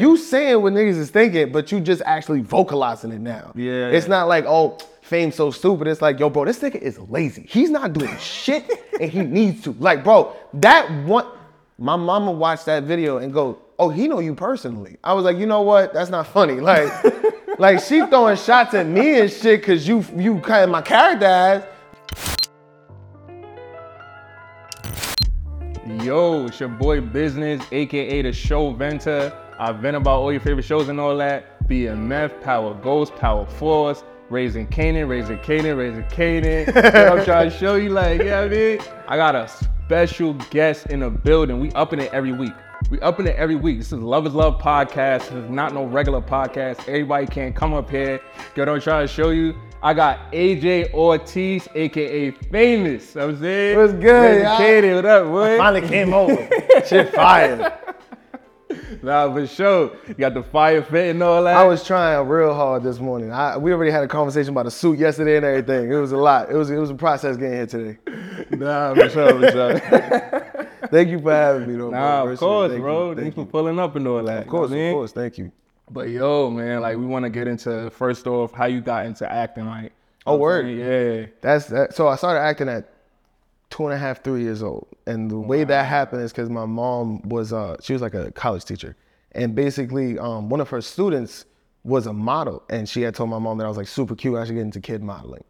You saying what niggas is thinking, but you just actually vocalizing it now. Yeah. It's not like, oh, fame's so stupid. It's like, yo, bro, this nigga is lazy. He's not doing shit and he needs to. Like, bro, that one, my mama watched that video and go, oh, he know you personally. I was like, you know what? That's not funny. Like, like she throwing shots at me and shit because you you kind of my character ass. Yo, it's your boy Business, aka the Show Venter. I vent about all your favorite shows and all that. BMF, Power Ghost, Power Force, Raising Kanan, Raising Kanan, Raising Kanan. You know I'm trying to show you, like, yeah, you know I mean? I got a special guest in the building. We upping it every week. We upping it every week. This is Love is Love podcast. This is not no regular podcast. Everybody can't come up here. Get on trying to show you. I got AJ Ortiz, aka Famous. I'm saying. What's good? Katie, what up, boy? Finally came over. shit fire. Nah, for sure. You got the fire fit and all that. I was trying real hard this morning. I, we already had a conversation about a suit yesterday and everything. It was a lot. It was it was a process getting here today. nah, for sure, for sure. Thank you for having me, though. nah, bro. of course, bro. Thank bro. You, Thanks thank for pulling up and all that. Of course, you know of mean? course. Thank you. But yo, man, like we want to get into first off how you got into acting, like. Oh, you know what I'm word. Yeah. That's that. So I started acting at two and a half, three years old, and the way that happened is because my mom was uh she was like a college teacher, and basically um one of her students was a model, and she had told my mom that I was like super cute. I should get into kid modeling.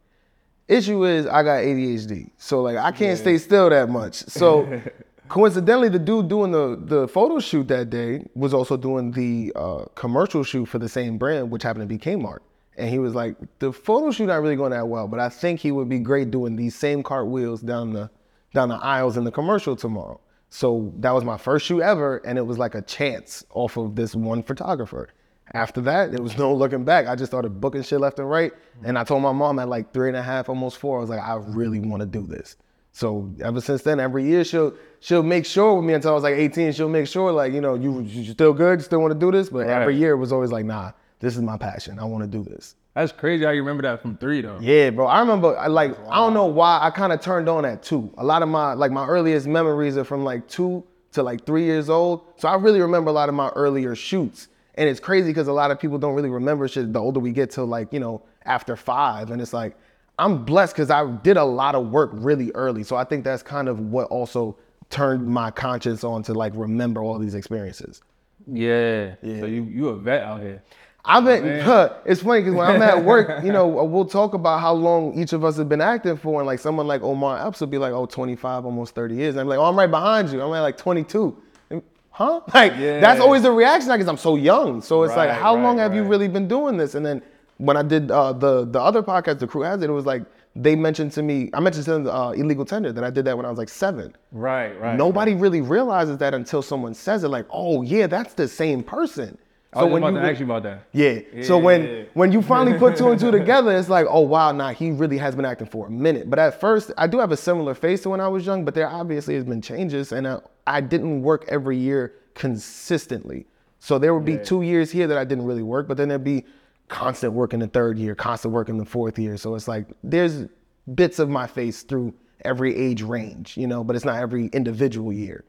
Issue is I got ADHD, so like I can't stay still that much. So coincidentally, the dude doing the the photo shoot that day was also doing the uh, commercial shoot for the same brand, which happened to be Kmart. And he was like, the photo shoot not really going that well, but I think he would be great doing these same cartwheels down the down the aisles in the commercial tomorrow. So that was my first shoot ever, and it was like a chance off of this one photographer. After that, there was no looking back. I just started booking shit left and right. And I told my mom at like three and a half, almost four, I was like, I really want to do this. So ever since then, every year she'll she'll make sure with me until I was like 18. She'll make sure like you know you you still good, you still want to do this. But every year it was always like, nah, this is my passion. I want to do this. That's crazy how you remember that from three though. Yeah, bro. I remember I like I don't know why I kind of turned on at two. A lot of my like my earliest memories are from like two to like three years old. So I really remember a lot of my earlier shoots. And it's crazy because a lot of people don't really remember shit the older we get to like, you know, after five. And it's like, I'm blessed because I did a lot of work really early. So I think that's kind of what also turned my conscience on to like remember all these experiences. Yeah. Yeah. So you you a vet out here. I've been, huh, it's funny because when I'm at work, you know, we'll talk about how long each of us have been acting for. And like someone like Omar Epps will be like, oh, 25, almost 30 years. And I'm like, oh, I'm right behind you. I'm at like 22. And, Huh? Like, yeah. that's always the reaction I because I'm so young. So it's like, Right, how long right, have you really been doing this? And then when I did uh, the the other podcast, The Crew Has It, it was like, they mentioned to me, I mentioned to them uh, Illegal Tender that I did that when I was like seven. Right, right. Nobody really realizes that until someone says it, like, oh, yeah, that's the same person. I was just about you to ask you about that. yeah. So when when you finally put two and two together, it's like, oh wow, nah, he really has been acting for a minute. But at first, I do have a similar face to when I was young, but there obviously has been changes, and uh, I didn't work every year consistently. So there would be two years here that I didn't really work, but then there'd be constant work in the third year, constant work in the fourth year. So it's like there's bits of my face through every age range, you know, but it's not every individual year.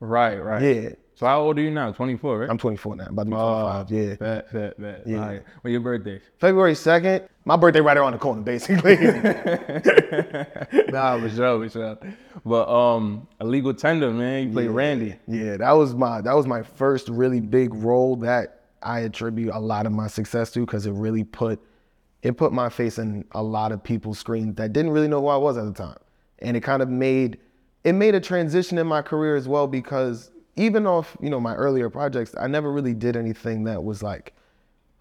Right, right. Yeah. So how old are you now? 24, right? I'm 24 now, about to be Oh, 25. Yeah. Bet, bet, bet. Yeah. All right. When your birthday? February 2nd, my birthday right around the corner, basically. nah, for sure, for sure. But um, illegal tender, man. You play Randy. Yeah, that was my that was my first really big role that I attribute a lot of my success to because it really put it put my face in a lot of people's screens that didn't really know who I was at the time. And it kind of made it made a transition in my career as well because even off, you know, my earlier projects, I never really did anything that was like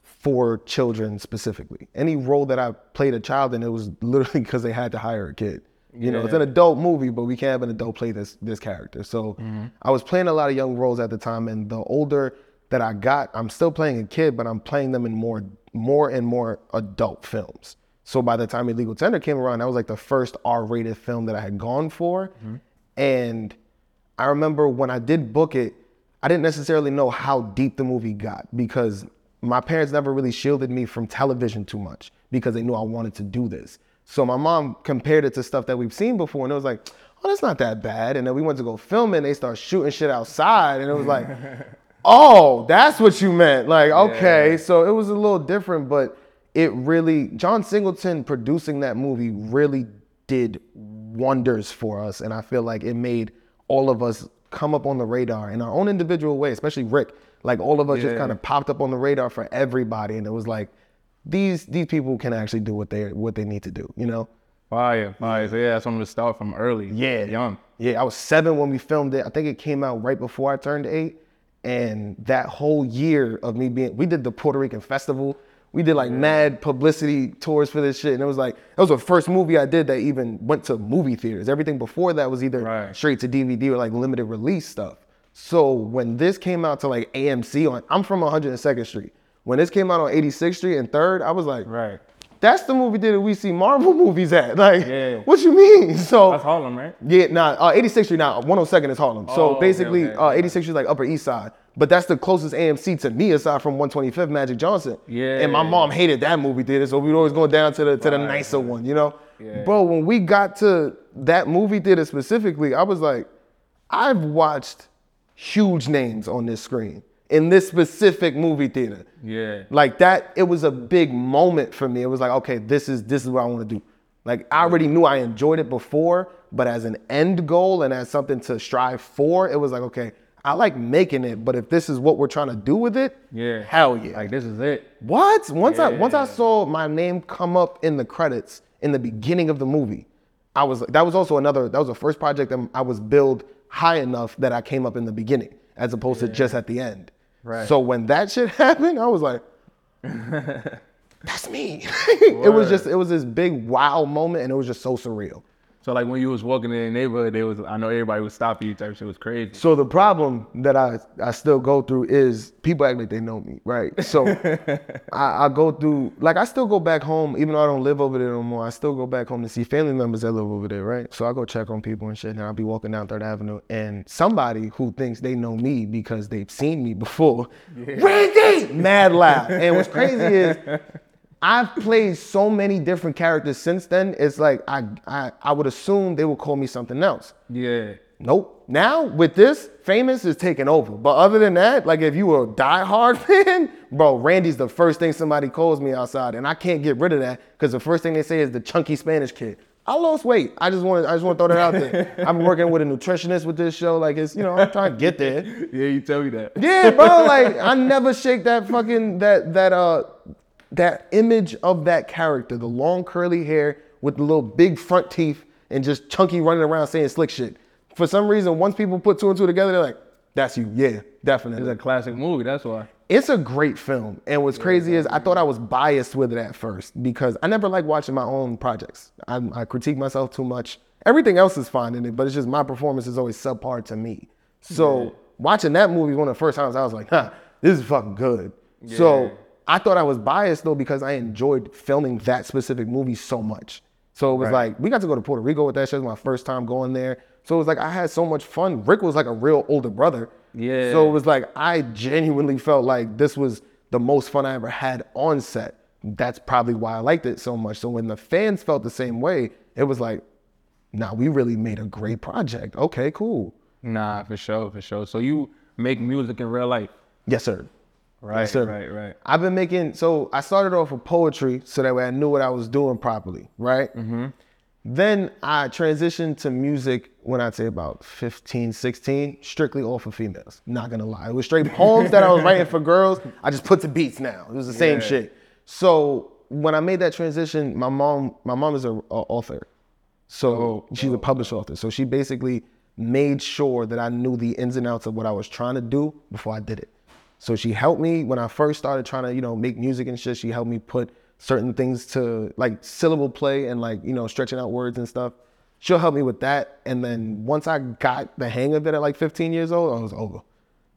for children specifically. Any role that I played a child in, it was literally because they had to hire a kid. You know, it's an adult movie, but we can't have an adult play this this character. So mm-hmm. I was playing a lot of young roles at the time, and the older that I got, I'm still playing a kid, but I'm playing them in more more and more adult films. So by the time Illegal Tender came around, that was like the first R-rated film that I had gone for, mm-hmm. and I remember when I did book it, I didn't necessarily know how deep the movie got because my parents never really shielded me from television too much because they knew I wanted to do this. So my mom compared it to stuff that we've seen before, and it was like, oh, that's not that bad. And then we went to go film it, and they start shooting shit outside, and it was like, Oh, that's what you meant. Like, okay, so it was a little different, but it really John Singleton producing that movie really did wonders for us, and I feel like it made all of us come up on the radar in our own individual way, especially Rick. Like all of us just kind of popped up on the radar for everybody, and it was like these these people can actually do what they what they need to do, you know. Fire, fire. So yeah, that's when we start from early. Yeah. young. Yeah, I was seven when we filmed it. I think it came out right before I turned eight. And that whole year of me being, we did the Puerto Rican festival. We did like mad publicity tours for this shit. And it was like, that was the first movie I did that even went to movie theaters. Everything before that was either Right. straight to DVD or like limited release stuff. So when this came out to like AMC on, I'm from 102nd Street. When this came out on 86th Street and 3rd, I was like, Right. that's the movie theater we see Marvel movies at. Like, Yeah. what you mean? So That's Harlem, right? yeah, nah, uh, 86th Street now, 102nd is Harlem. Oh, So basically, okay, uh, 86th Street is like Upper East Side. But that's the closest AMC to me aside from 125th Magic Johnson. Yeah. And my mom hated that movie theater, so we'd always go down to the to the Right. nicer one, you know? Yeah. Bro, when we got to that movie theater specifically, I was like, I've watched huge names on this screen in this specific movie theater. Yeah. Like that, it was a big moment for me. It was like, okay, this is this is what I want to do. Like I already knew I enjoyed it before, but as an end goal and as something to strive for, it was like, okay, I like making it, but if this is what we're trying to do with it, Yeah. hell yeah. Like this is it. what? Once I once I saw my name come up in the credits in the beginning of the movie, I was that was also another that was the first project that I was billed high enough that I came up in the beginning as opposed to just at the end. Right. So when that shit happened, I was like, that's me. it was just it was this big wow moment and it was just so surreal. So like when you was walking in the neighborhood, they was I know everybody was stopping you. Type shit was crazy. So the problem that I, I still go through is people act like they know me, right? So I, I go through like I still go back home, even though I don't live over there no more. I still go back home to see family members that live over there, right? So I go check on people and shit, and I'll be walking down Third Avenue, and somebody who thinks they know me because they've seen me before, Randy, mad loud. And what's crazy is I've played so many different characters since then. It's like I I, I would assume they would call me something else. Yeah. Nope. Now with this, famous is taking over. But other than that, like if you were a diehard fan, bro, Randy's the first thing somebody calls me outside, and I can't get rid of that because the first thing they say is the chunky Spanish kid. I lost weight. I just want to. I just want to throw that out there. I'm working with a nutritionist with this show. Like it's you know I'm trying to get there. Yeah, you tell me that. Yeah, bro. Like I never shake that fucking that that uh that image of that character, the long curly hair with the little big front teeth and just chunky running around saying slick shit. For some reason, once people put two and two together, they're like, "That's you." Yeah, definitely. It's a classic movie. That's why. It's a great film. And what's crazy is I thought I was biased with it at first because I never like watching my own projects. I, I critique myself too much. Everything else is fine in it, but it's just my performance is always subpar to me. So watching that movie one of the first times, I was like, huh, this is fucking good. So Yeah. I thought I was biased though because I enjoyed filming that specific movie so much. So it was Right. like we got to go to Puerto Rico with that shit. It was my first time going there. So it was like I had so much fun. Rick was like a real older brother. Yeah. So it was like I genuinely felt like this was the most fun I ever had on set. That's probably why I liked it so much. So when the fans felt the same way, it was like, nah, we really made a great project. Okay, cool. Nah, for sure, for sure. So you make music in real life, Yes, sir. Right? Sir. Right, right. I've been making so I started off with poetry so that way I knew what I was doing properly, right? Mm-hmm. Then I transitioned to music when I'd say about 15, 16, strictly all for females. Not gonna lie. It was straight poems that I was writing for girls. I just put to beats now. It was the same Yeah. shit. So when I made that transition, my mom, my mom is an author. So Oh, she's a published author. So she basically made sure that I knew the ins and outs of what I was trying to do before I did it. So she helped me when I first started trying to, you know, make music and shit. She helped me put certain things to like syllable play and like, you know, stretching out words and stuff. She'll help me with that. And then once I got the hang of it at like 15 years old, I was over.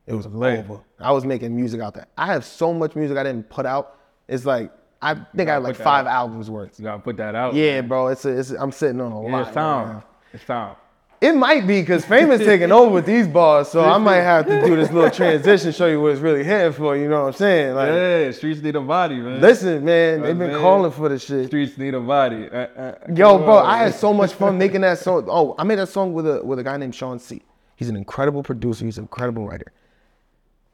It was over. I was making music out there. I have so much music I didn't put out. It's like I think I have like five out. albums worth. You gotta put that out. Yeah, bro. It's, a, it's a, I'm sitting on a Yeah, lot. it's right time. now. It's time. It might be because Famous taking over with these bars, so I might have to do this little transition, show you what it's really hitting for. You know what I'm saying? Like, Yeah, streets need a body, man. listen, man, they've been man. calling for this shit. Streets need a body. Uh, uh, Yo, bro, on. I had so much fun making that song. Oh, I made that song with a with a guy named Sean C. He's an incredible producer. He's an incredible writer.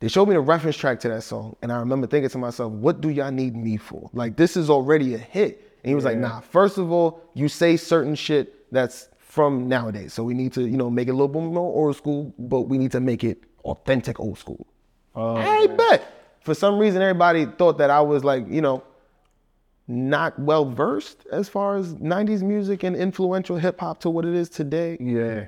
They showed me the reference track to that song, and I remember thinking to myself, "What do y'all need me for? Like this is already a hit." And he was like, "Nah. First of all, you say certain shit that's from nowadays, so we need to, you know, make it a little bit more old school, but we need to make it authentic old school." Oh, I bet. For some reason, everybody thought that I was like, you know, not well versed as far as 90s music and influential hip hop to what it is today. yeah.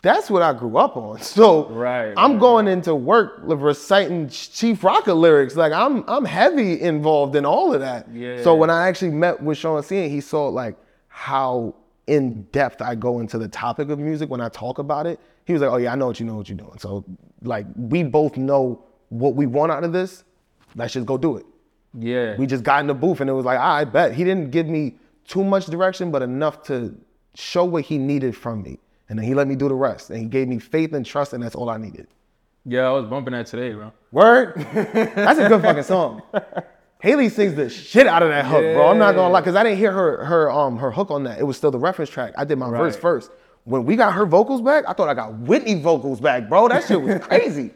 That's what I grew up on. So Right, I'm right, going into work reciting Chief Rocker lyrics. Like I'm I'm heavy involved in all of that. Yeah. So when I actually met with Sean C, and he saw like how in depth I go into the topic of music when I talk about it, he was like, "Oh yeah, I know what you know what you're doing." So like we both know what we want out of this. Let's just go do it. Yeah. We just got in the booth and it was like, "Ah, I bet. He didn't give me too much direction, but enough to show what he needed from me. And then he let me do the rest. And he gave me faith and trust, and that's all I needed. yeah, I was bumping that today, bro. Word? that's a good fucking song. Hailey sings the shit out of that hook, bro. I'm not gonna lie, because I didn't hear her her um her hook on that. It was still the reference track. I did my verse first. When we got her vocals back, I thought I got Whitney vocals back, bro. That shit was crazy.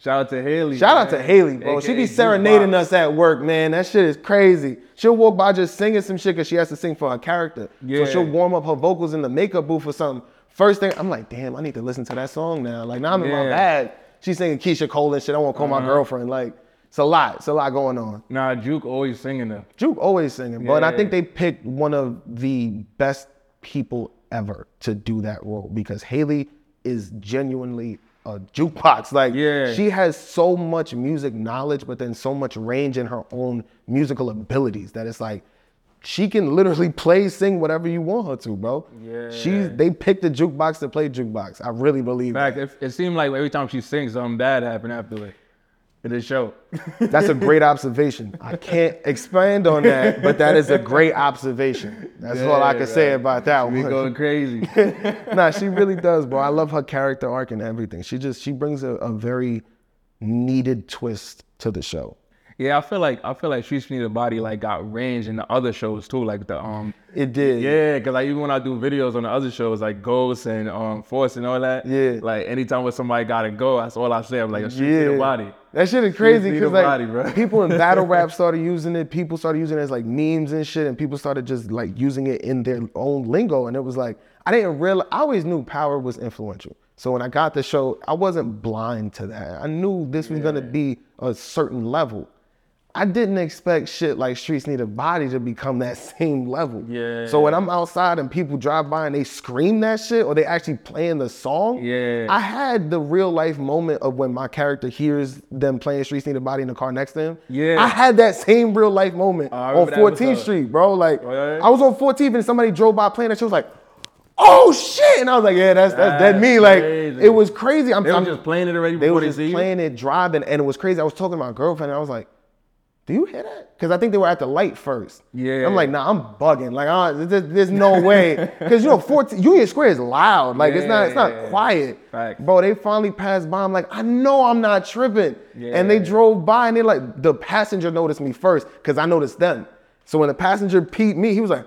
Shout out to Hailey. Shout out to man. Hailey, bro. She AKA be serenading us at work, man. That shit is crazy. She'll walk by just singing some shit because she has to sing for her character. Yeah. So she'll warm up her vocals in the makeup booth or something. First thing, I'm like, damn, I need to listen to that song now. Like now I'm in my Yeah. bag. She's singing Keyshia Cole and shit. I want to call my girlfriend. Like it's a lot. It's a lot going on. Nah, Juke always singing them. Juke always singing, bro. And I think they picked one of the best people ever to do that role because Hailey is genuinely a jukebox. Like, Yeah. she has so much music knowledge, but then so much range in her own musical abilities that it's like she can literally play, sing whatever you want her to, bro. Yeah. She they picked the jukebox to play jukebox. I really believe In that. fact, it, it seemed like every time she sings, something bad happened after it. The show. That's a great observation. I can't expand on that, but that is a great observation. That's all I Yeah, can say about that We one. going crazy. nah, she really does, bro. I love her character arc and everything. She just she brings a, a very needed twist to the show. yeah, I feel like I feel like Streets Need a Body like got range in the other shows too, like the um It did. yeah, cause like even when I do videos on the other shows like Ghost and um Force and all that, Yeah. like anytime when somebody gotta go, that's all I say. I'm like, Streets Need Yeah. a Body. That shit is crazy because like body, people in battle rap started using it. People started using it as like memes and shit, and people started just like using it in their own lingo. And it was like I didn't realize. I always knew power was influential. So when I got the show, I wasn't blind to that. I knew this was gonna be a certain level. I didn't expect shit like Streets Need a Body to become that same level. Yeah. So when I'm outside and people drive by and they scream that shit or they actually playing the song, Yeah. I had the real life moment of when my character hears them playing Streets Need a Body in the car next to him. Yeah. I had that same real life moment oh, I on 14th. Street, bro. Like Oh. I was on 14th and somebody drove by playing that shit I was like, oh shit. And I was like, yeah, that's that's, that me. Like crazy. it was crazy. I'm, They were I'm- just playing it already they were just playing it, driving, and it was crazy. I was talking to my girlfriend, and I was like, "Do you hear that?" Because I think they were at the light first. Yeah. I'm like, "Nah, I'm bugging. Like, uh, there's, there's no way." Because you know, 14, Union Square is loud. Like, it's not, it's not Yeah. quiet. Facts. Bro, they finally passed by. I'm like, I know I'm not tripping. Yeah. And they drove by, and they like the passenger noticed me first because I noticed them. So when the passenger peeped me, he was like.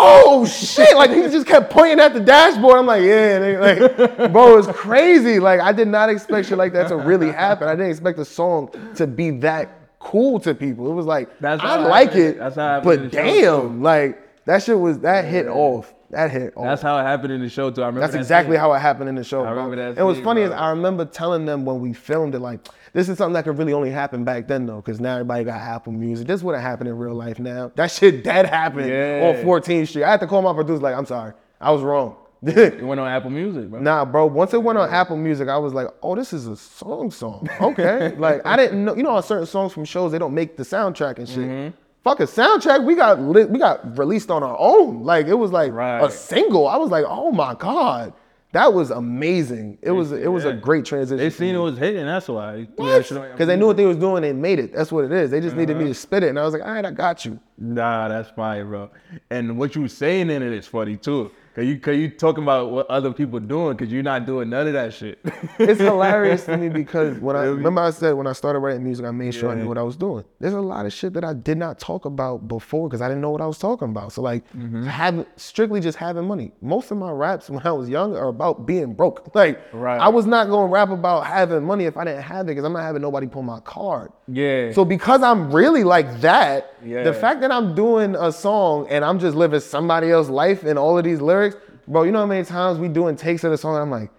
Oh shit! Like he just kept pointing at the dashboard. I'm like, yeah, they, like, bro, it's crazy. Like I did not expect shit like that to really happen. I didn't expect the song to be that cool to people. It was like, That's I like happened- it, that's how it but damn, like that shit was that hit off. That hit off. That's how it happened in the show too. I remember That's that exactly scene. how it happened in the show. I bro. remember that And what's scene, funny is. I remember telling them when we filmed it, like, this is something that could really only happen back then though, because now everybody got Apple Music. This wouldn't happen in real life now. That shit dead happened Yeah. on 14th Street. I had to call my producer, like, I'm sorry, I was wrong. It went on Apple Music, bro. Nah, bro. Once it went on Apple Music, I was like, "Oh, this is a song song." Okay, like I didn't know. You know, how certain songs from shows they don't make the soundtrack and shit. Mm-hmm. Fuck a soundtrack. We got lit, we got released on our own. Like it was like a single. I was like, "Oh my god, that was amazing." It was it was a great transition. They seen it was hitting, that's why. because they knew what they was doing. They made it. That's what it is. They just needed me Uh-huh. to spit it, and I was like, "All right, I got you." Nah, that's fire, bro. And what you were saying in it is funny too. Cause you, cause you talking about what other people doing, cause you're not doing none of that shit. it's hilarious to me because when I remember I said when I started writing music, I made sure I Yeah. knew what I was doing. There's a lot of shit that I did not talk about before because I didn't know what I was talking about. So like Mm-hmm. having strictly just having money. Most of my raps when I was young are about being broke. Like Right. I was not gonna rap about having money if I didn't have it because I'm not having nobody pull my card. yeah. So because I'm really like that, Yeah. the fact that I'm doing a song and I'm just living somebody else's life in all of these lyrics, bro, you know how many times we doing takes of the song and I'm like,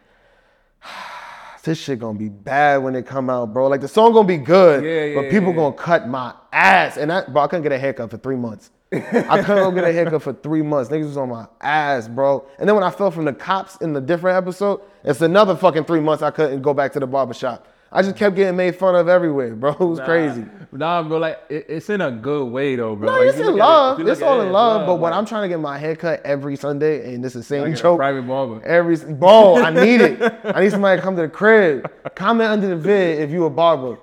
this shit gonna be bad when it come out, bro. Like the song gonna be good, Yeah, but people yeah. gonna cut my ass. And that, bro, I couldn't get a haircut for three months. I couldn't go get a haircut for three months. Niggas was on my ass, bro. And then when I fell from the cops in the different episode, it's another fucking three months I couldn't go back to the barbershop. I just kept getting made fun of everywhere, bro. It was crazy. Nah, bro, like it, it's in a good way though, bro. No, Like, it's in at it- love. It's all it, in love. But when like, I'm trying to get my hair cut every Sunday, and this is the same joke. private barber. Every bro, I need it. I need somebody to come to the crib. Comment under the vid if you a barber.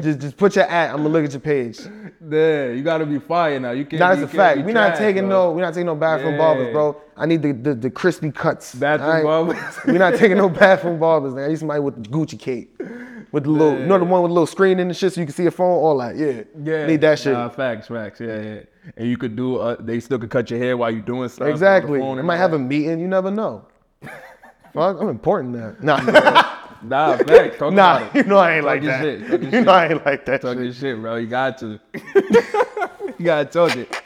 Just just put your at. I'm gonna look at your page. Yeah, you gotta be fire now. You can't. That's a fact. We're not taking bro. no. We're not taking no bathroom Yeah. barbers, bro. I need the the, the crispy cuts. Bathroom alright? barbers. We're not taking no bathroom barbers. Man. I need somebody with the Gucci cape, with the little, you know the one with the little screen in the shit so you can see your phone. All that, yeah. Yeah, Need that shit. Nah, facts, facts. Yeah, yeah. And you could do. Uh, they still could cut your hair while you're doing stuff. on the Exactly. and might all have a meeting. You never know. Fuck, I'm important now. Nah, Nah, facts. Talk nah. You know I ain't Talk like that. shit, talk You shit. know I ain't like that Talk shit. your shit, bro. You got to. you gotta talk it.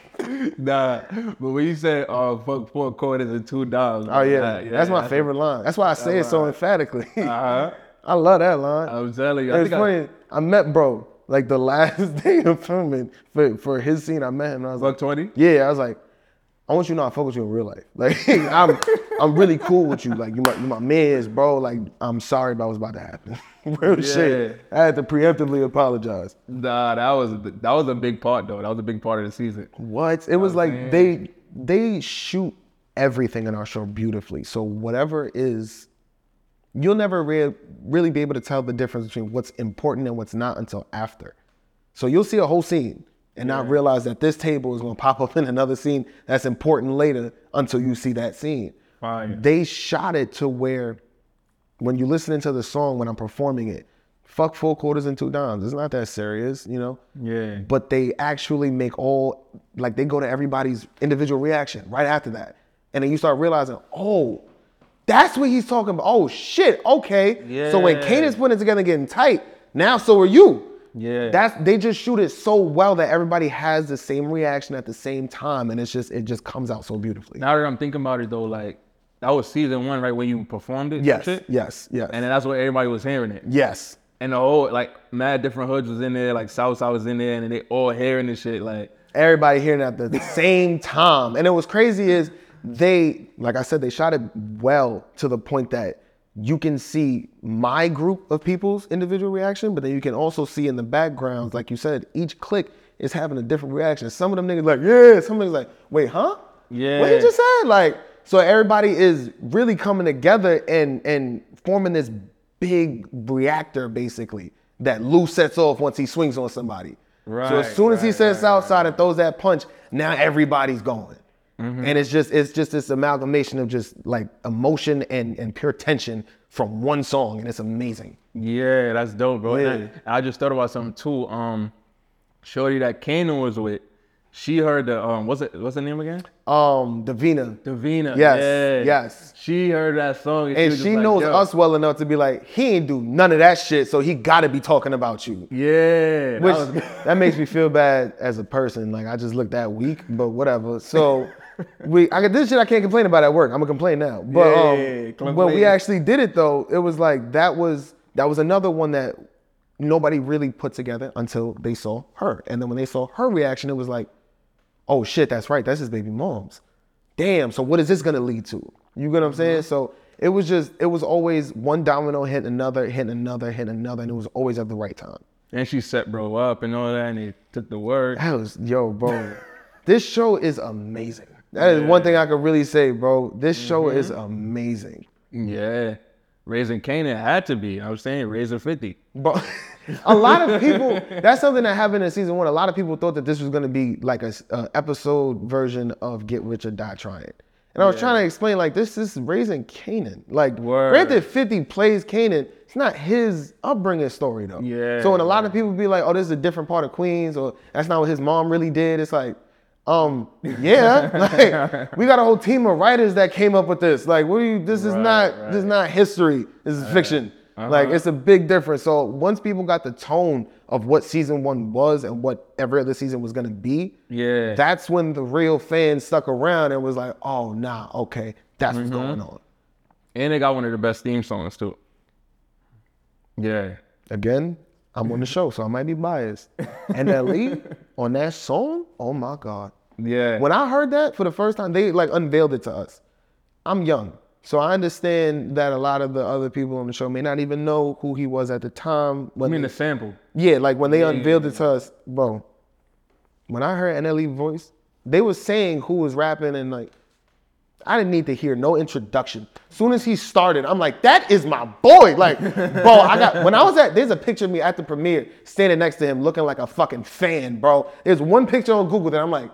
Nah, but when you said, "Oh, fuck four quarters and two dollars," Oh yeah, that's my favorite line. That's why I say it so emphatically. Uh huh. I love that line. I'm telling you. I it's think I, funny. I, met bro like the last day of filming for, for his scene. I met him. And I was like, twenty. yeah. I was like, I want you to know I fuck with you in real life. Like I'm I'm really cool with you. Like you my you my mans, bro. Like I'm sorry about what's about to happen. real shit. I had to preemptively apologize. Nah, that was that was a big part though. That was a big part of the season. What? It was like they they shoot everything in our show beautifully. So whatever is, you'll never re- really be able to tell the difference between what's important and what's not until after. So you'll see a whole scene and not realize that this table is going to pop up in another scene that's important later until you see that scene. Fire. They shot it to where when you're listening to the song when I'm performing it, fuck four quarters and two dimes. It's not that serious, you know Yeah. but they actually make all like they go to everybody's individual reaction right after that and then you start realizing oh that's what he's talking about oh shit okay Yeah. so when is putting it together getting tight now so are you Yeah. that's they just shoot it so well that everybody has the same reaction at the same time and it's just it just comes out so beautifully Now that I'm thinking about it though, like that was season one, right when you performed it. yes yes yes And then that's what everybody was hearing it. yes And the whole like mad different hoods was in there, like Southside was in there, and they all hearing this shit. Like everybody hearing it at the same time. And it was crazy is they, like I said, they shot it well to the point that you can see my group of people's individual reaction, but then you can also see in the backgrounds, like you said, each click is having a different reaction. Some of them niggas like, yeah, some niggas like, wait, huh? Yeah. What you just said? Like, so everybody is really coming together and and forming this big reactor basically that Lou sets off once he swings on somebody. Right. So as Right, soon as he right, says right, outside and throws that punch, now everybody's going. Mm-hmm. And it's just it's just this amalgamation of just like emotion and, and pure tension from one song, and it's amazing. Yeah, that's dope, bro. Yeah. I, and I just thought about something too. Um, Shorty that Kanan was with, she heard the um, what's it? What's the name again? Um, Davina, Davina. Yes, yeah. yes. She heard that song and, and she like, knows us well enough to be like, he ain't do none of that shit, so he gotta be talking about you. Yeah, that Which was- that makes me feel bad as a person. Like I just look that weak, but whatever. So we I got this shit I can't complain about at work. I'm gonna complain now. But Yeah, um, yeah, yeah. when we actually did it though, it was like that was that was another one that nobody really put together until they saw her. And then when they saw her reaction, it was like, oh shit, that's right, that's his baby mom's. Damn, so what is this gonna lead to? You get what I'm saying? So it was just it was always one domino hit another, hit another, hit another, and it was always at the right time. and she set bro up and all that, and he took the word. That was yo, bro. this show is amazing. That is one thing I could really say, bro. This show mm-hmm. is amazing. Yeah, raising Kanan had to be. I was saying raising fifty. But a lot of people, that's something that happened in season one. A lot of people thought that this was going to be like a episode version of Get Rich or Die Trying. And I was Yeah. trying to explain like this is raising Kanan. Like Word. granted, 50 plays Kanan. It's not his upbringing story though. Yeah, So when a lot of people be like, oh, this is a different part of Queens, or that's not what his mom really did. It's like, um, yeah. like we got a whole team of writers that came up with this. Like, what are you this is Right, not right. this is not history. This is fiction. Like Uh-huh. it's a big difference. So once people got the tone of what season one was and what every other season was gonna be, Yeah. that's when the real fans stuck around and was like, oh nah, okay, that's what's Mm-hmm. going on. and they got one of the best theme songs too. Yeah. Again, I'm on the show, so I might be biased. And Lee on that song, oh my God. Yeah. When I heard that for the first time, they like unveiled it to us. I'm young, so I understand that a lot of the other people on the show may not even know who he was at the time. I When mean they- the sample. Yeah, like when they unveiled it to us, bro. When I heard NLE voice, they were saying who was rapping and like I didn't need to hear no introduction. Soon as he started, I'm like, that is my boy. Like, bro, I got when I was at there's a picture of me at the premiere standing next to him looking like a fucking fan, bro. There's one picture on Google that I'm like,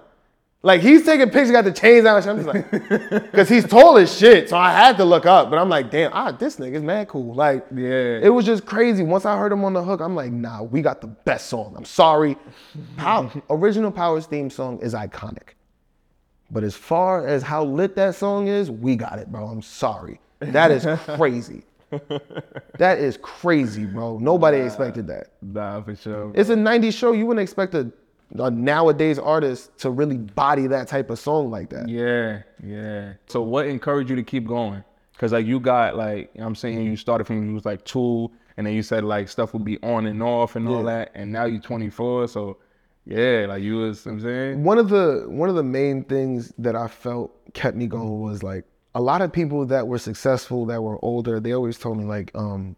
like he's taking pictures, got the chains out. I'm just like, because he's tall as shit. So I had to look up, but I'm like, damn, ah, this nigga's mad cool. Like, Yeah. it was just crazy. Once I heard him on the hook, I'm like, nah, we got the best song. I'm sorry. Pow- original Powers theme song is iconic. But as far as how lit that song is, we got it, bro. I'm sorry. That is crazy. that is crazy, bro. Nobody expected that. Nah, for sure. It's a 90s show. You wouldn't expect a, a nowadays artist to really body that type of song like that. Yeah, yeah. So what encouraged you to keep going? Cause like you got like, you know I'm saying you started from you was like two, and then you said like stuff would be on and off and all Yeah. that, and now you're 24. So yeah, like you was, I'm saying? One of the one of the main things that I felt kept me going was like a lot of people that were successful that were older they always told me like um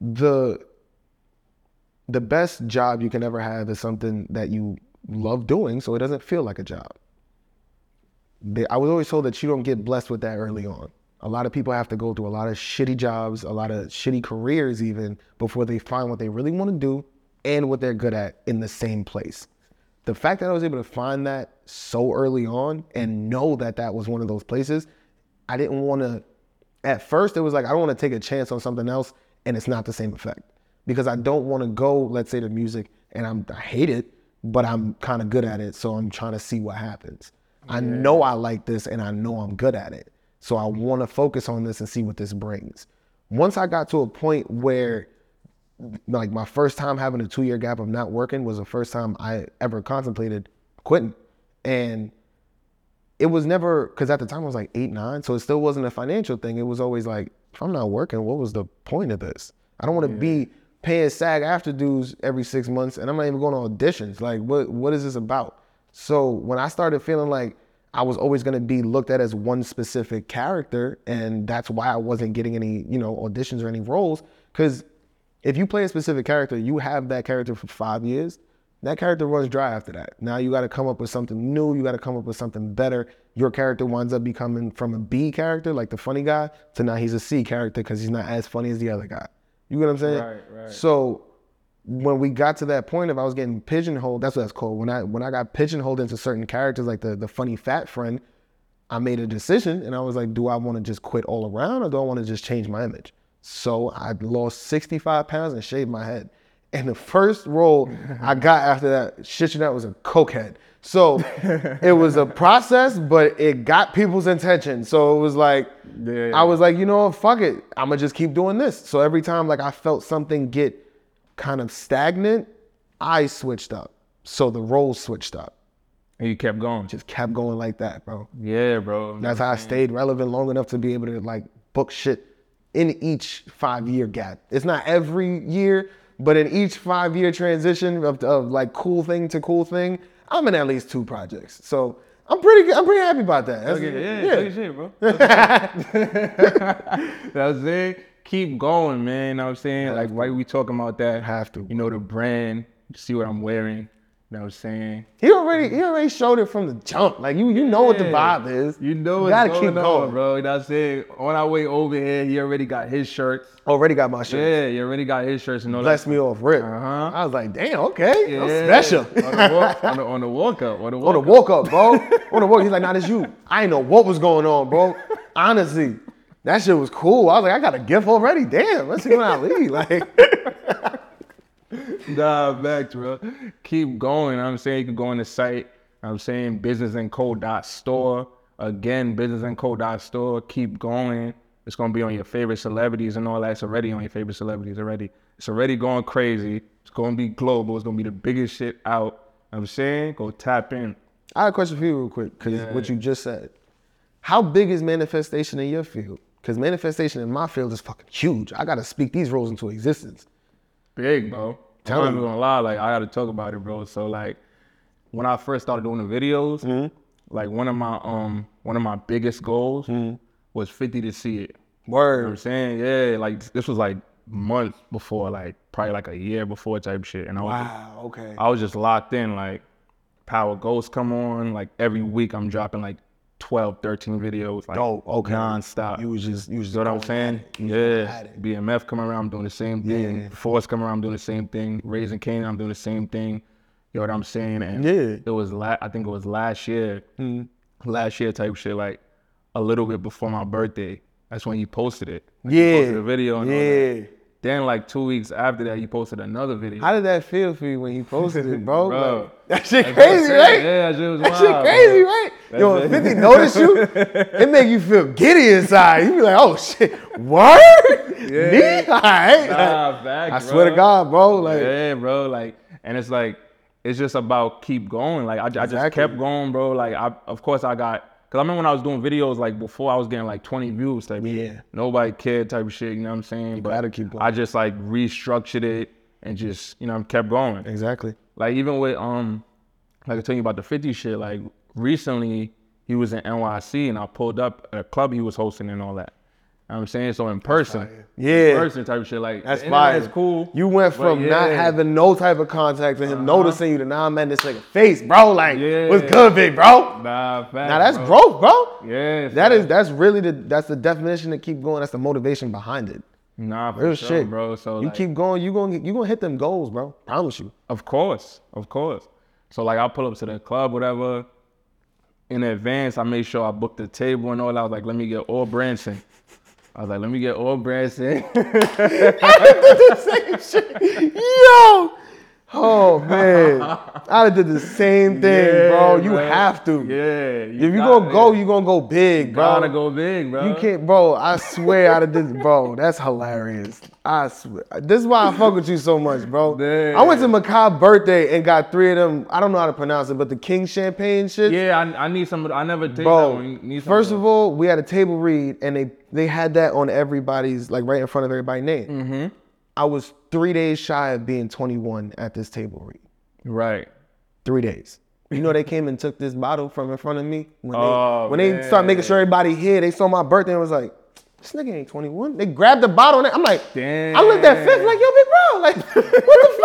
the the best job you can ever have is something that you love doing so it doesn't feel like a job. They, I was always told that you don't get blessed with that early on. A lot of people have to go through a lot of shitty jobs, a lot of shitty careers even before they find what they really want to do and what they're good at in the same place. The fact that I was able to find that so early on and know that that was one of those places, I didn't want to. At first, it was like I don't want to take a chance on something else and it's not the same effect because I don't want to go, let's say, to music and I'm I hate it, but I'm kind of good at it, so I'm trying to see what happens. I know I like this and I know I'm good at it. So I want to focus on this and see what this brings. Once I got to a point where like my first time having a two year gap of not working was the first time I ever contemplated quitting. And it was never because at the time I was like eight, nine, so it still wasn't a financial thing. It was always like, if I'm not working, what was the point of this? I don't want to be paying SAG-AFTRA dues every six months and I'm not even going to auditions. Like what what is this about? So when I started feeling like I was always gonna be looked at as one specific character, and that's why I wasn't getting any, you know, auditions or any roles. Because if you play a specific character, you have that character for five years. That character runs dry after that. Now you got to come up with something new. You got to come up with something better. Your character winds up becoming from a B character, like the funny guy, to now he's a C character because he's not as funny as the other guy. You get what I'm saying? Right, right. So when we got to that point of I was getting pigeonholed, that's what that's called. When I when I got pigeonholed into certain characters, like the the funny fat friend, I made a decision and I was like, do I want to just quit all around or do I want to just change my image? So I lost 65 pounds and shaved my head. And the first role I got after that, shit you not, was a cokehead. So it was a process, but it got people's attention. So it was like, Yeah. I was like, you know what, fuck it. I'm gonna just keep doing this. So every time like I felt something get kind of stagnant, I switched up. So the roles switched up. And you kept going. Just kept going like that, bro. Yeah, bro. That's how I stayed relevant long enough to be able to like book shit in each five year gap. It's not every year, but in each five year transition of, of like cool thing to cool thing, I'm in at least two projects. So I'm pretty good. I'm pretty happy about that. That's- Okay, yeah, yeah. shit, bro. That's it. Keep going, man. You know what I'm saying? Like, why we talking about that? Have to. You know, the brand, see what I'm wearing. You know what I'm saying? He already he already showed it from the jump. Like you you know what the vibe is. You know You gotta going keep on, going. bro. You know what I'm saying? On our way over here, he already got his shirts. Already got my shit. Yeah, he already got his shirts and all Blessed that. me off rip. Uh-huh. I was like, damn, okay. I'm Yeah. special. on, the walk, on, the, on the walk up. On the walk On the up. walk up, bro. On the walk, he's like, nah, this you. I didn't know what was going on, bro. Honestly, that shit was cool. I was like, I got a gift already. Damn, let's see when I leave. Like, Nah, back, bro. Keep going. I'm saying you can go on the site. I'm saying businessandco.store. Again, businessandco.store. Keep going. It's gonna be on your favorite celebrities and all that. It's already on your favorite celebrities already. It's already going crazy. It's gonna be global. It's gonna be the biggest shit out. I'm saying go tap in. I have a question for you real quick, because Yeah. what you just said. How big is manifestation in your field? Because manifestation in my field is fucking huge. I gotta speak these roles into existence. Big, bro. Tell I'm not gonna lie, like I gotta talk about it, bro. So like when I first started doing the videos, Mm-hmm. like one of my um one of my biggest goals Mm-hmm. was 50 to see it. You know what I'm saying? Yeah, like this was like months before, like probably like a year before type shit. And I was Wow, okay. I was just locked in, like Power Ghost come on, like every week I'm dropping like 12, 13 videos, like Dope, okay. non-stop. You was just, you was just You know what I'm saying? at it. You was going Yeah. BMF coming around, I'm doing the same thing. Yeah. Force coming around, I'm doing the same thing. Raising Kanan, I'm doing the same thing. You know what I'm saying? And Yeah. It was la- I think it was last year, hmm. last year type shit, like a little bit before my birthday. That's when he posted it. Like, Yeah. posted a video and all that. Yeah. Then like two weeks after that, he posted another video. How did that feel for you when you posted it, bro? Bro. Like, that shit That's crazy, right? Yeah, that shit was That wild, shit crazy, bro. right? That's Yo, if 50 notice you, it make you feel giddy inside. You be like, oh shit, word? Yeah. Me? All right. Nah, fact, I swear to. God, bro. Like, yeah, bro. Like, and it's like, it's just about keep going. Like, I, I just kept going, bro. Like, I, of course, I got, cause I remember when I was doing videos, like before, I was getting like 20 views type. Yeah. Shit. Nobody cared type of shit. You know what I'm saying? but gotta keep going. I just like restructured it and just, you know, kept going. exactly. Like even with um, like I told you about the 50 shit. Like recently, he was in NYC and I pulled up at a club he was hosting and all that. You know what I'm saying? So in person, Yeah. in person type of shit. Like That's the fire. internet's cool. You went from not yeah. Uh-huh. having no type of contact to him noticing you to now I'm at this nigga face, bro. Like, Yeah. what's good, big bro? Nah, fact, Now that's bro. growth, bro. Yeah, That fact. is that's really the that's the definition to keep going. That's the motivation behind it. Nah for Real sure, shit, bro. So you like, keep going, you gonna you gonna hit them goals, bro. Promise you. Of course, of course. So like I pull up to the club, whatever. In advance, I made sure I booked the table and all. that. I was like, let me get all Branson. I was like, let me get all Branson. I did the same shit. Yo. Oh man. I did the same thing, bro. You have to. Yeah. If you gonna go, you gonna go big, bro. gotta go big, bro. You can't, bro. I swear, out of this, bro. That's hilarious. I swear. This is why I fuck with you so much, bro. Damn. I went to Macabre birthday and got three of them. I don't know how to pronounce it, but the King Champagne shit. Yeah, I, I need some. I never that Bro, one. Need some first of all, we had a table read and they they had that on everybody's like right in front of everybody's name. Mm-hmm. I was three days shy of being 21 at this table read. right. Three days. You know they came and took this bottle from in front of me when they Oh, when they started making sure everybody here. They saw my birthday and was like, "This nigga ain't 21." They grabbed the bottle and I'm like, Damn. I looked at Fif like, "Yo, big bro, like, what the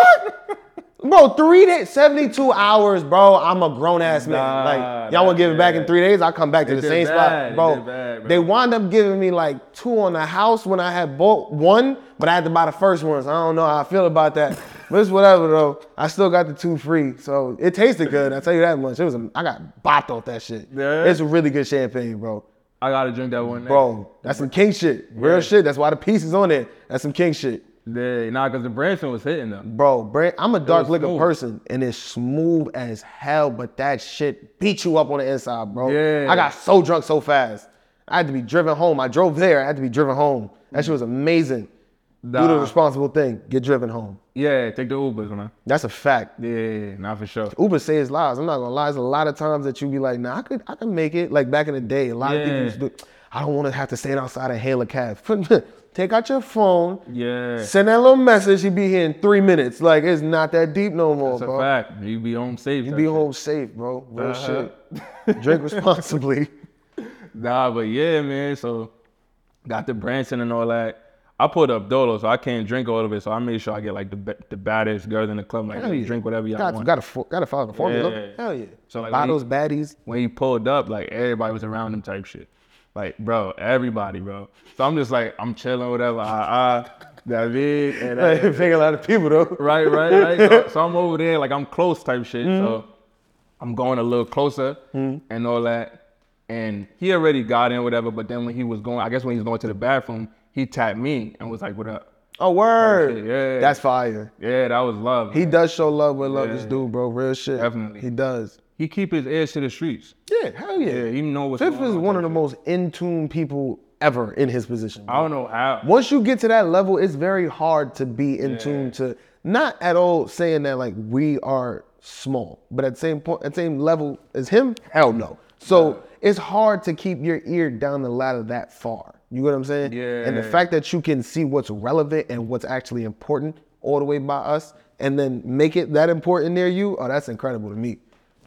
fuck?" Bro, three days, 72 hours, bro. I'm a grown ass man. Like, y'all want to give it back in three days? I'll come back to They the same bad. spot, bro. did bad, bro. They wind up giving me like two on the house when I had bought one, but I had to buy the first one. So I don't know how I feel about that. but it's whatever though. I still got the two free, so it tasted good. I tell you that much. It was. A, I got bopped off that shit. Yeah? It's a really good champagne, bro. I gotta drink that one. Bro, eh? that's some king shit. Real Yeah. shit. That's why the pieces on it. That's some king shit. Yeah, nah, cause the Branson was hitting them. Bro, Brand, I'm a dark liquor smooth. person and it's smooth as hell, but that shit beat you up on the inside, bro. Yeah. I got so drunk so fast. I had to be driven home. I drove there. I had to be driven home. That shit was amazing. Do the responsible thing. Get driven home. Yeah, take the Ubers, man. That's a fact. Yeah, yeah, yeah, nah, for sure. Uber saves lives. I'm not gonna lie. There's a lot of times that you be like, nah, I could I can make it. Like back in the day, a lot of people used to do, I don't want to have to stand outside and hail a cab. Take out your phone, Yeah, send that little message, you be here in three minutes. Like it's not that deep no more, that's a bro. fact. You be home safe. You be shit. home safe, bro. Real Uh-huh. shit. Drink responsibly. Nah, but yeah, man. So got the Branson and all that. I put up Dolo, so I can't drink all of it. So I made sure I get like the the baddest girls in the club. Like yeah. drink whatever y'all Got, want. got to got to follow the formula. Yeah. Hell yeah. So, like, buy when those he- baddies. when he pulled up, like everybody was around him type shit. Like, bro, everybody, bro. So I'm just like, I'm chilling, whatever. Ah, ah, David, and Hey, uh, Big a lot of people though. right, right, right. So, so I'm over there, like I'm close type shit. Mm-hmm. So I'm going a little closer and all that. And he already got in, whatever. But then when he was going, I guess when he was going to the bathroom, he tapped me and was like, "What up?" Oh word. Yeah. That's fire. Yeah, that was love. He does show love with love. This dude, bro. Real shit. Definitely. He does. He keep his ears to the streets. Yeah. Hell yeah. Yeah, he know what's Fif going is on one of the most in tune people ever in his position. I don't know how. Once you get to that level, it's very hard to be in tune to not at all saying that like we are small, but at the same point, at the same level as him, hell no. So it's hard to keep your ear down the ladder that far. You know what I'm saying? And the Yeah. fact that you can see what's relevant and what's actually important all the way by us, and then make it that important near you, oh, that's incredible to me.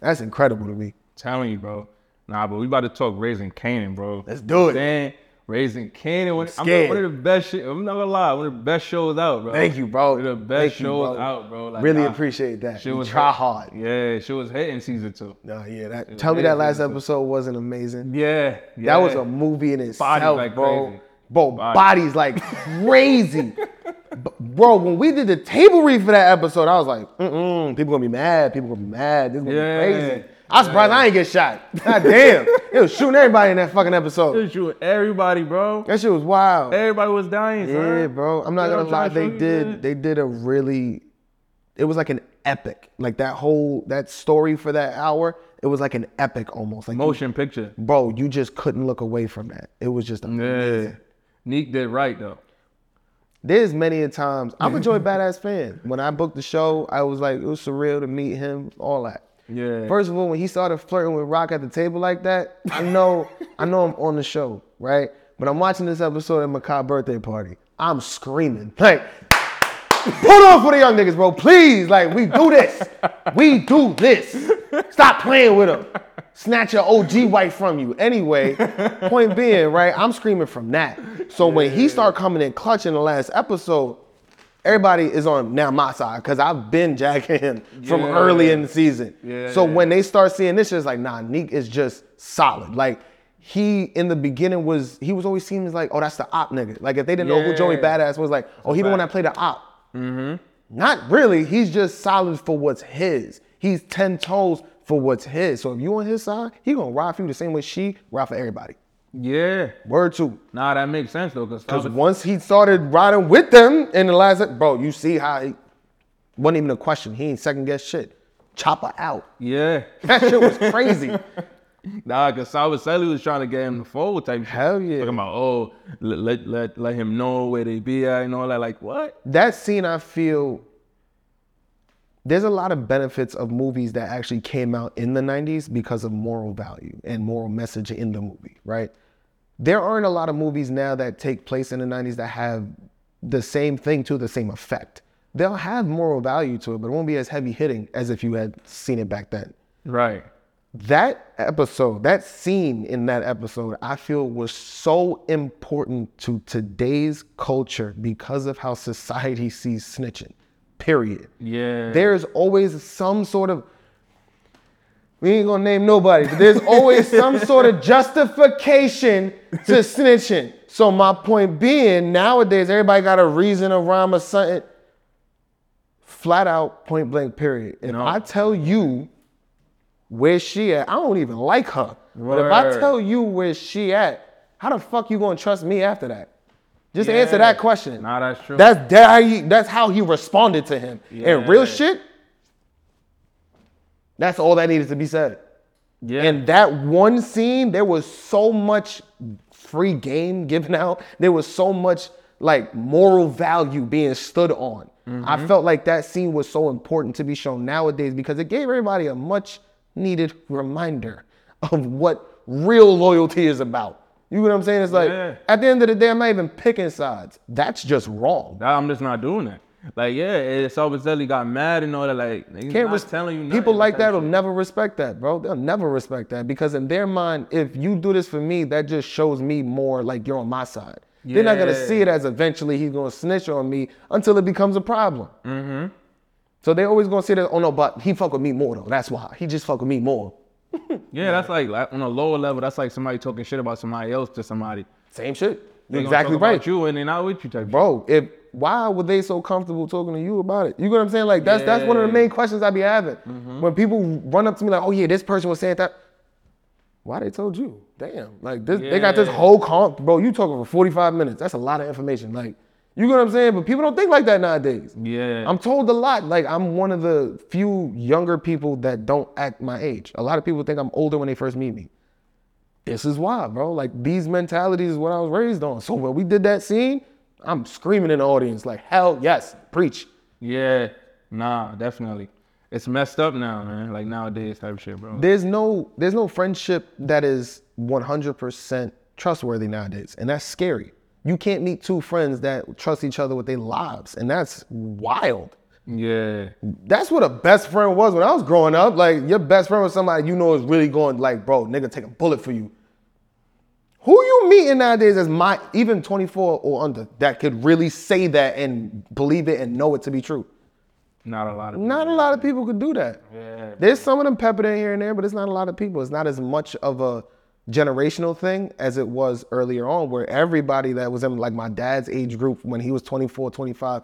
That's incredible to me. telling you, bro. Nah, but we about to talk Raising Kanan, bro. Let's do it. Man, Raising Kanan, one, I'm one of the best shit. I'm not gonna lie, one of the best shows out, bro. Thank you, bro. One of the best Thank you, shows bro. out, bro. Like, really nah, appreciate that. She was try hit- hard. Yeah, she was hitting season two. No, yeah. That, tell me that last episode wasn't amazing. Yeah, yeah. That was a movie in itself, like bro. crazy. Bro, Body. bodies like crazy. Bro, when we did the table read for that episode, I was like, mm-mm, people gonna be mad. People gonna be mad. This is gonna Yeah. be crazy. I'm surprised I ain't get shot. God damn. It was shooting everybody in that fucking episode. They shooting everybody, bro. That shit was wild. Everybody was dying, son. Yeah, bro. I'm not You gonna lie. They trying to show you, did. They did a really. It was like an epic. Like that whole that story for that hour. It was like an epic almost. Like Motion picture. bro, you just couldn't look away from that. It was just amazing. Yeah. Neek did right though. There's many a times I'm a Joy Badass fan. When I booked the show, I was like, it was surreal to meet him, all that. Yeah. First of all, when he started flirting with Rock at the table like that, I know, I know I'm on the show, right? But I'm watching this episode at Mekai birthday party. I'm screaming like, put on for the young niggas, bro, please. Like we do this, we do this. Stop playing with him. Snatch your OG wife from you. Anyway, point being, right? I'm screaming from that. So when he started coming in clutch in the last episode, everybody is on now my side because I've been jacking him from Yeah. early in the season. Yeah. So when they start seeing this, it's like, nah, Neek is just solid. Like he in the beginning was he was always seen as like, oh, that's the op nigga. Like if they didn't know who Joey Badass was, like, oh, he the one that played the op. Mm-hmm. Not really. He's just solid for what's his. He's ten toes for what's his. So if you on his side, he gonna ride for you the same way she ride for everybody. Yeah. Word two. Nah, that makes sense though, cause, Because once he started riding with them in the last, bro, you see how he wasn't even a question. He ain't second guess shit. Chopper out. yeah. That shit was crazy. Nah, cause Salva Selly was trying to get him to fold type. Hell yeah. Talking about, oh, let, let let let him know where they be at and all that. Like what? that scene, I feel there's a lot of benefits of movies that actually came out in the 90s because of moral value and moral message in the movie, right? There aren't a lot of movies now that take place in the 90s that have the same thing to the same effect. They'll have moral value to it, but it won't be as heavy hitting as if you had seen it back then. Right. That episode, that scene in that episode, I feel was so important to today's culture because of how society sees snitching. Period. Yeah. There's always some sort of we ain't gonna name nobody, but there's always some sort of justification to snitching. So my point being, nowadays everybody got a reason, around a rhyme, or something. Flat out, point blank, period. If No. I tell you where she at, I don't even like her. But if I tell you where she at, how the fuck you gonna trust me after that? Just answer that question. Nah, that's true. That's that how he, that's how he responded to him. Yeah. And real shit, that's all that needed to be said. yeah. And that one scene, there was so much free game given out. There was so much like moral value being stood on. I mm-hmm. felt like that scene was so important to be shown nowadays because it gave everybody a much needed reminder of what real loyalty is about. You know what I'm saying? It's like Yeah. at the end of the day, I'm not even picking sides. That's just wrong. I'm just not doing that. Like, yeah, it's Selly got mad and all that. Like, Can't res- telling you nothing. people like that will never respect that, bro. They'll never respect that because in their mind, if you do this for me, that just shows me more like you're on my side. They're not gonna see it as eventually he's gonna snitch on me until it becomes a problem. Mm-hmm. So they always gonna say that, oh no, but he fuck with me more though. That's why. He just fuck with me more. Yeah, that's like, on a lower level. That's like somebody talking shit about somebody else to somebody. Same shit. They exactly right. You and they not with you type. Bro, if why were they so comfortable talking to you about it? You know what I'm saying? Like that's that's one of the main questions I be having. Mm-hmm. When people run up to me like, oh yeah, this person was saying that. Why they told you? Damn. Like this they got this whole comp bro, you talking for 45 minutes. That's a lot of information. Like, you know what I'm saying? But people don't think like that nowadays. Yeah. I'm told a lot. Like I'm one of the few younger people that don't act my age. A lot of people think I'm older when they first meet me. This is why, bro. Like these mentalities is what I was raised on. So when we did that scene, I'm screaming in the audience like, hell yes, preach. yeah. Nah, definitely. It's messed up now, man. Like nowadays type of shit, bro. There's no there's no friendship that is 100% trustworthy nowadays, and that's scary. You can't meet two friends that trust each other with their lives, and that's wild. Yeah. That's what a best friend was when I was growing up. Like your best friend was somebody you know is really going like, bro, nigga, take a bullet for you. Who you meeting nowadays as my even 24 or under that could really say that and believe it and know it to be true? Not a lot of. Not a lot of people could do that. Yeah. There's some of them peppered in here and there, but it's not a lot of people. It's not as much of a generational thing as it was earlier on, where everybody that was in like my dad's age group when he was 24, 25,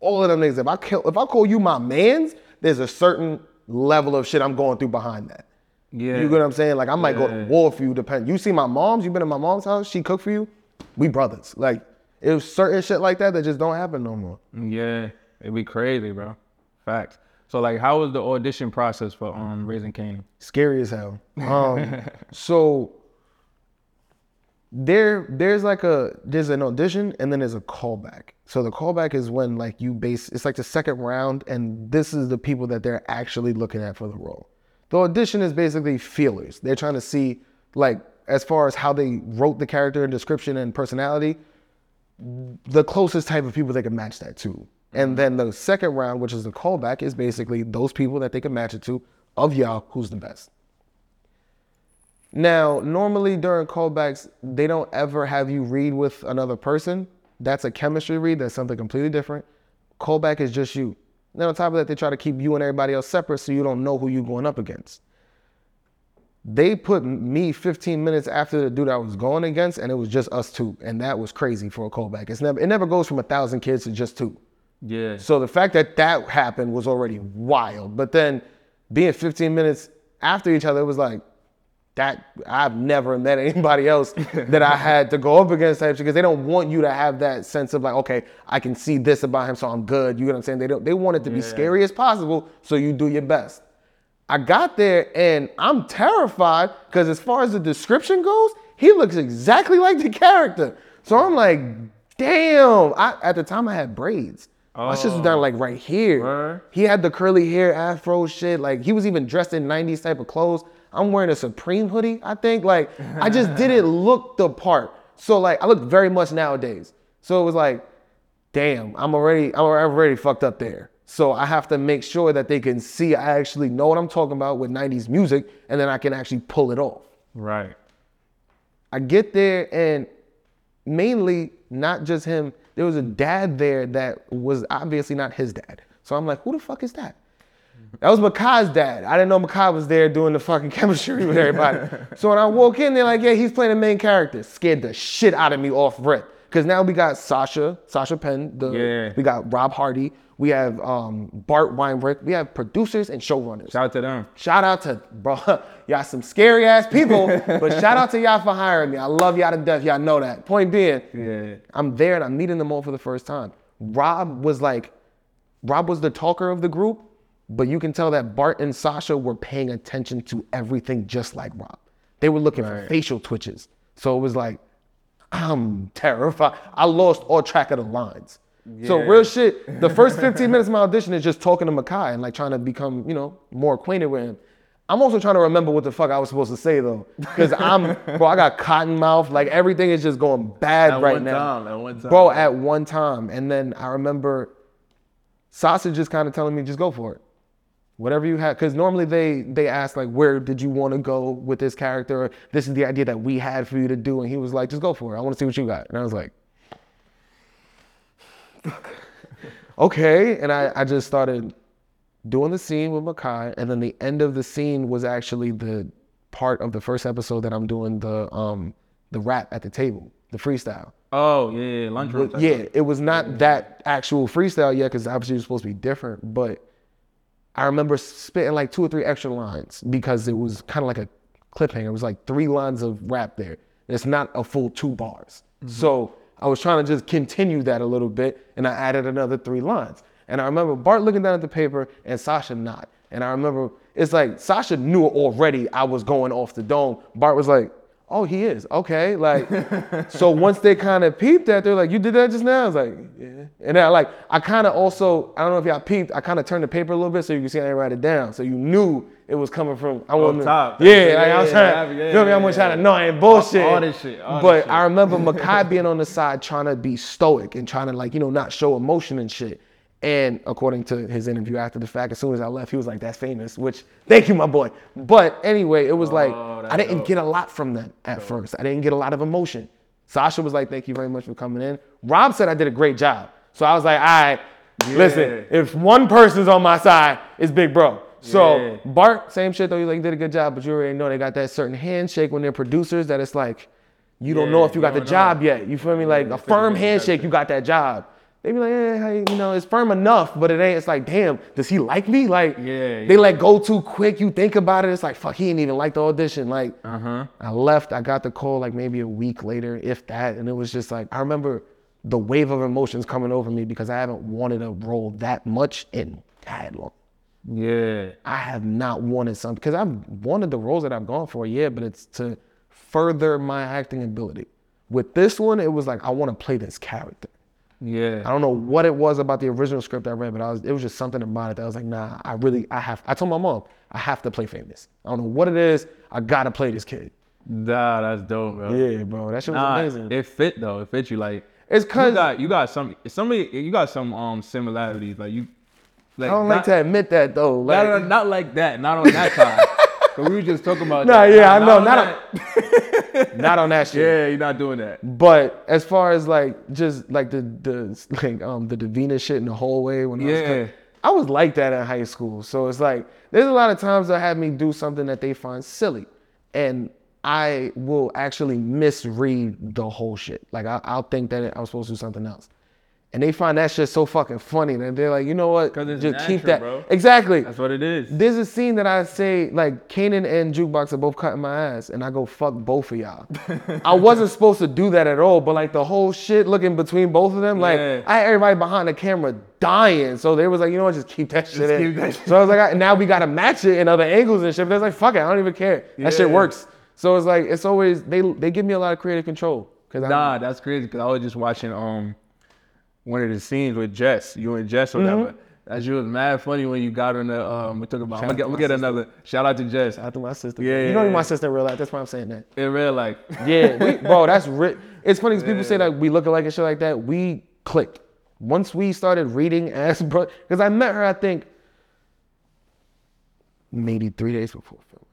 all of them niggas, if I kill, if I call you my mans, there's a certain level of shit I'm going through behind that. Yeah. You get what I'm saying? Like I might go to war for you. Depend. You see my mom's. You been in my mom's house. She cooked for you. We brothers. Like it was certain shit like that that just don't happen no more. Yeah. It'd be crazy, bro. Facts. So like, how was the audition process for um Raising Cane? Scary as hell. Um, so there, there's like a there's an audition and then there's a callback. So the callback is when like you base it's like the second round and this is the people that they're actually looking at for the role. The audition is basically feelers. They're trying to see like as far as how they wrote the character and description and personality, the closest type of people they can match that to. And mm-hmm. then the second round, which is the callback, is basically those people that they can match it to of y'all, who's the best. Now, normally during callbacks, they don't ever have you read with another person. That's a chemistry read, that's something completely different. Callback is just you. Then on top of that, they try to keep you and everybody else separate so you don't know who you're going up against. They put me 15 minutes after the dude I was going against, and it was just us two, and that was crazy for a callback. It's never it never goes from a thousand kids to just two. Yeah. So the fact that that happened was already wild. But then being 15 minutes after each other, it was like that. I've never met anybody else that I had to go up against type shit because they don't want you to have that sense of like, okay, I can see this about him, so I'm good. You know what I'm saying? They don't. They want it to be scary as possible, so you do your best. I got there and I'm terrified because as far as the description goes, he looks exactly like the character. So I'm like, damn. I, at the time I had braids. My shit was down oh. like right here. Word. He had the curly hair, afro shit. Like he was even dressed in 90s type of clothes. I'm wearing a Supreme hoodie, I think. Like I just didn't look the part. So like I look very much nowadays. So it was like, damn, I'm already I'm already fucked up there. So I have to make sure that they can see I actually know what I'm talking about with 90s music and then I can actually pull it off. Right. I get there and mainly not just him, there was a dad there that was obviously not his dad. So I'm like, who the fuck is that? That was Mekai's dad. I didn't know Mekai was there doing the fucking chemistry with everybody. so when I walk in, they're like, yeah, he's playing the main character. Scared the shit out of me off rip. Because now we got Sascha, Sascha Penn, the, Yeah. we got Rob Hardy, we have um, Bart Weinrich, we have producers and showrunners. Shout out to them. Shout out to bro, y'all some scary ass people, but shout out to y'all for hiring me. I love y'all to death. Y'all know that. Point being, Yeah. I'm there and I'm meeting them all for the first time. Rob was like, Rob was the talker of the group, but you can tell that Bart and Sascha were paying attention to everything just like Rob. They were looking for facial twitches. So it was like, I'm terrified. I lost all track of the lines. So real shit. The first 15 minutes of my audition is just talking to Mekai and like trying to become, you know, more acquainted with him. I'm also trying to remember what the fuck I was supposed to say though, because I'm, bro, I got cotton mouth. Like everything is just going bad At right one now, time, at one time. bro. At one time, and then I remember Sascha just kind of telling me, just go for it, whatever you have. Because normally they they ask like, where did you want to go with this character? Or, this is the idea that we had for you to do, and he was like, just go for it. I want to see what you got. And I was like, okay. And I, I just started doing the scene with Mekai. And then the end of the scene was actually the part of the first episode that I'm doing the um the rap at the table, the freestyle. Oh yeah, yeah, type Yeah, it was not that actual freestyle yet because obviously it was supposed to be different. But I remember spitting like two or three extra lines because it was kind of like a cliffhanger. It was like three lines of rap there. It's not a full two bars. Mm-hmm. So I was trying to just continue that a little bit and I added another three lines. And I remember Bart looking down at the paper and Sascha not. And I remember it's like Sascha knew already I was going off the dome. Bart was like, oh, he is. Okay. Like, so once they kind of peeped that, they're like, you did that just now? I was like, yeah. And I like, I kind of also, I don't know if y'all peeped, I kind of turned the paper a little bit so you can see I didn't write it down. So you knew it was coming from, I wasn't, top. Yeah, Yeah, like, I was yeah, trying, yeah, feel me? yeah, I'm gonna try yeah. to know I ain't bullshit. all this shit, all this but shit. I remember Mekai being on the side trying to be stoic and trying to like, you know, not show emotion and shit. And according to his interview after the fact, as soon as I left, he was like, that's famous, which thank you, my boy. But anyway, it was oh, like, Oh, that's I didn't dope. get a lot from them at first. I didn't get a lot of emotion. Sascha was like, thank you very much for coming in. Rob said I did a great job. So I was like, all right, listen, if one person's on my side, it's Big Bro. So Yeah. Bart, same shit though. He like did a good job, but you already know they got that certain handshake when they're producers that it's like you don't know if you you got the know. job yet. You feel me? Like a firm handshake, you got that job. They be like, hey, you know, it's firm enough, but it ain't. It's like, damn, does he like me? Like, Yeah, they yeah. like go too quick. You think about it, it's like, fuck, he didn't even like the audition. Like, Uh huh. I left. I got the call like maybe a week later, if that, and it was just like I remember the wave of emotions coming over me because I haven't wanted a role that much in that long. Yeah. I have not wanted something because I've wanted the roles that I've gone for, yeah, but it's to further my acting ability. With this one, it was like I want to play this character. Yeah. I don't know what it was about the original script I read, but I was it was just something about it that I was like, nah, I really I have I told my mom, I have to play famous. I don't know what it is, I gotta play this kid. Nah, that's dope, bro. Yeah, bro. That shit was Nah, amazing. it fit though. It fit you like. it's You cause got you got some somebody you got some um similarities like you. Like, I don't like to admit that though. Like, Not, not like that. Not on that side. Cause we were just talking about. Nah, that. yeah, I know, on not that. not on that shit. yeah, you're not doing that. But as far as like just like the the like um the Davina shit in the hallway when I was Yeah. I was like that in high school. So it's like there's a lot of times that have me do something that they find silly, and I will actually misread the whole shit. Like I, I'll think that I was supposed to do something else, and they find that shit so fucking funny and they're like, you know what? 'Cause Just keep that bro. exactly. That's what it is. There's a scene that I say like Kanan and Jukebox are both cutting my ass, and I go fuck both of y'all. I wasn't supposed to do that at all, but like the whole shit looking between both of them, like Yeah. I had everybody behind the camera dying. So they was like, you know what, just keep that shit in. keep that shit. So I was like, now we gotta match it in other angles and shit. But it's like, fuck it, I don't even care. That shit works. So it's like it's always they they give me a lot of creative control because Nah, that's crazy. Cause I was just watching um one of the scenes with Jess, you and Jess or Mm-hmm. whatever. That shit was mad funny when you got on the um. We talk about. Shout out to I'm gonna get another shout out to Jess. I my sister. Yeah, you know yeah, my sister in real life. That's why I'm saying that. In real life. Yeah, we, bro, that's ri- It's funny 'cause people say that we look alike and shit like that. We clicked once we started reading as bro. Because I met her, I think, maybe three days before filming.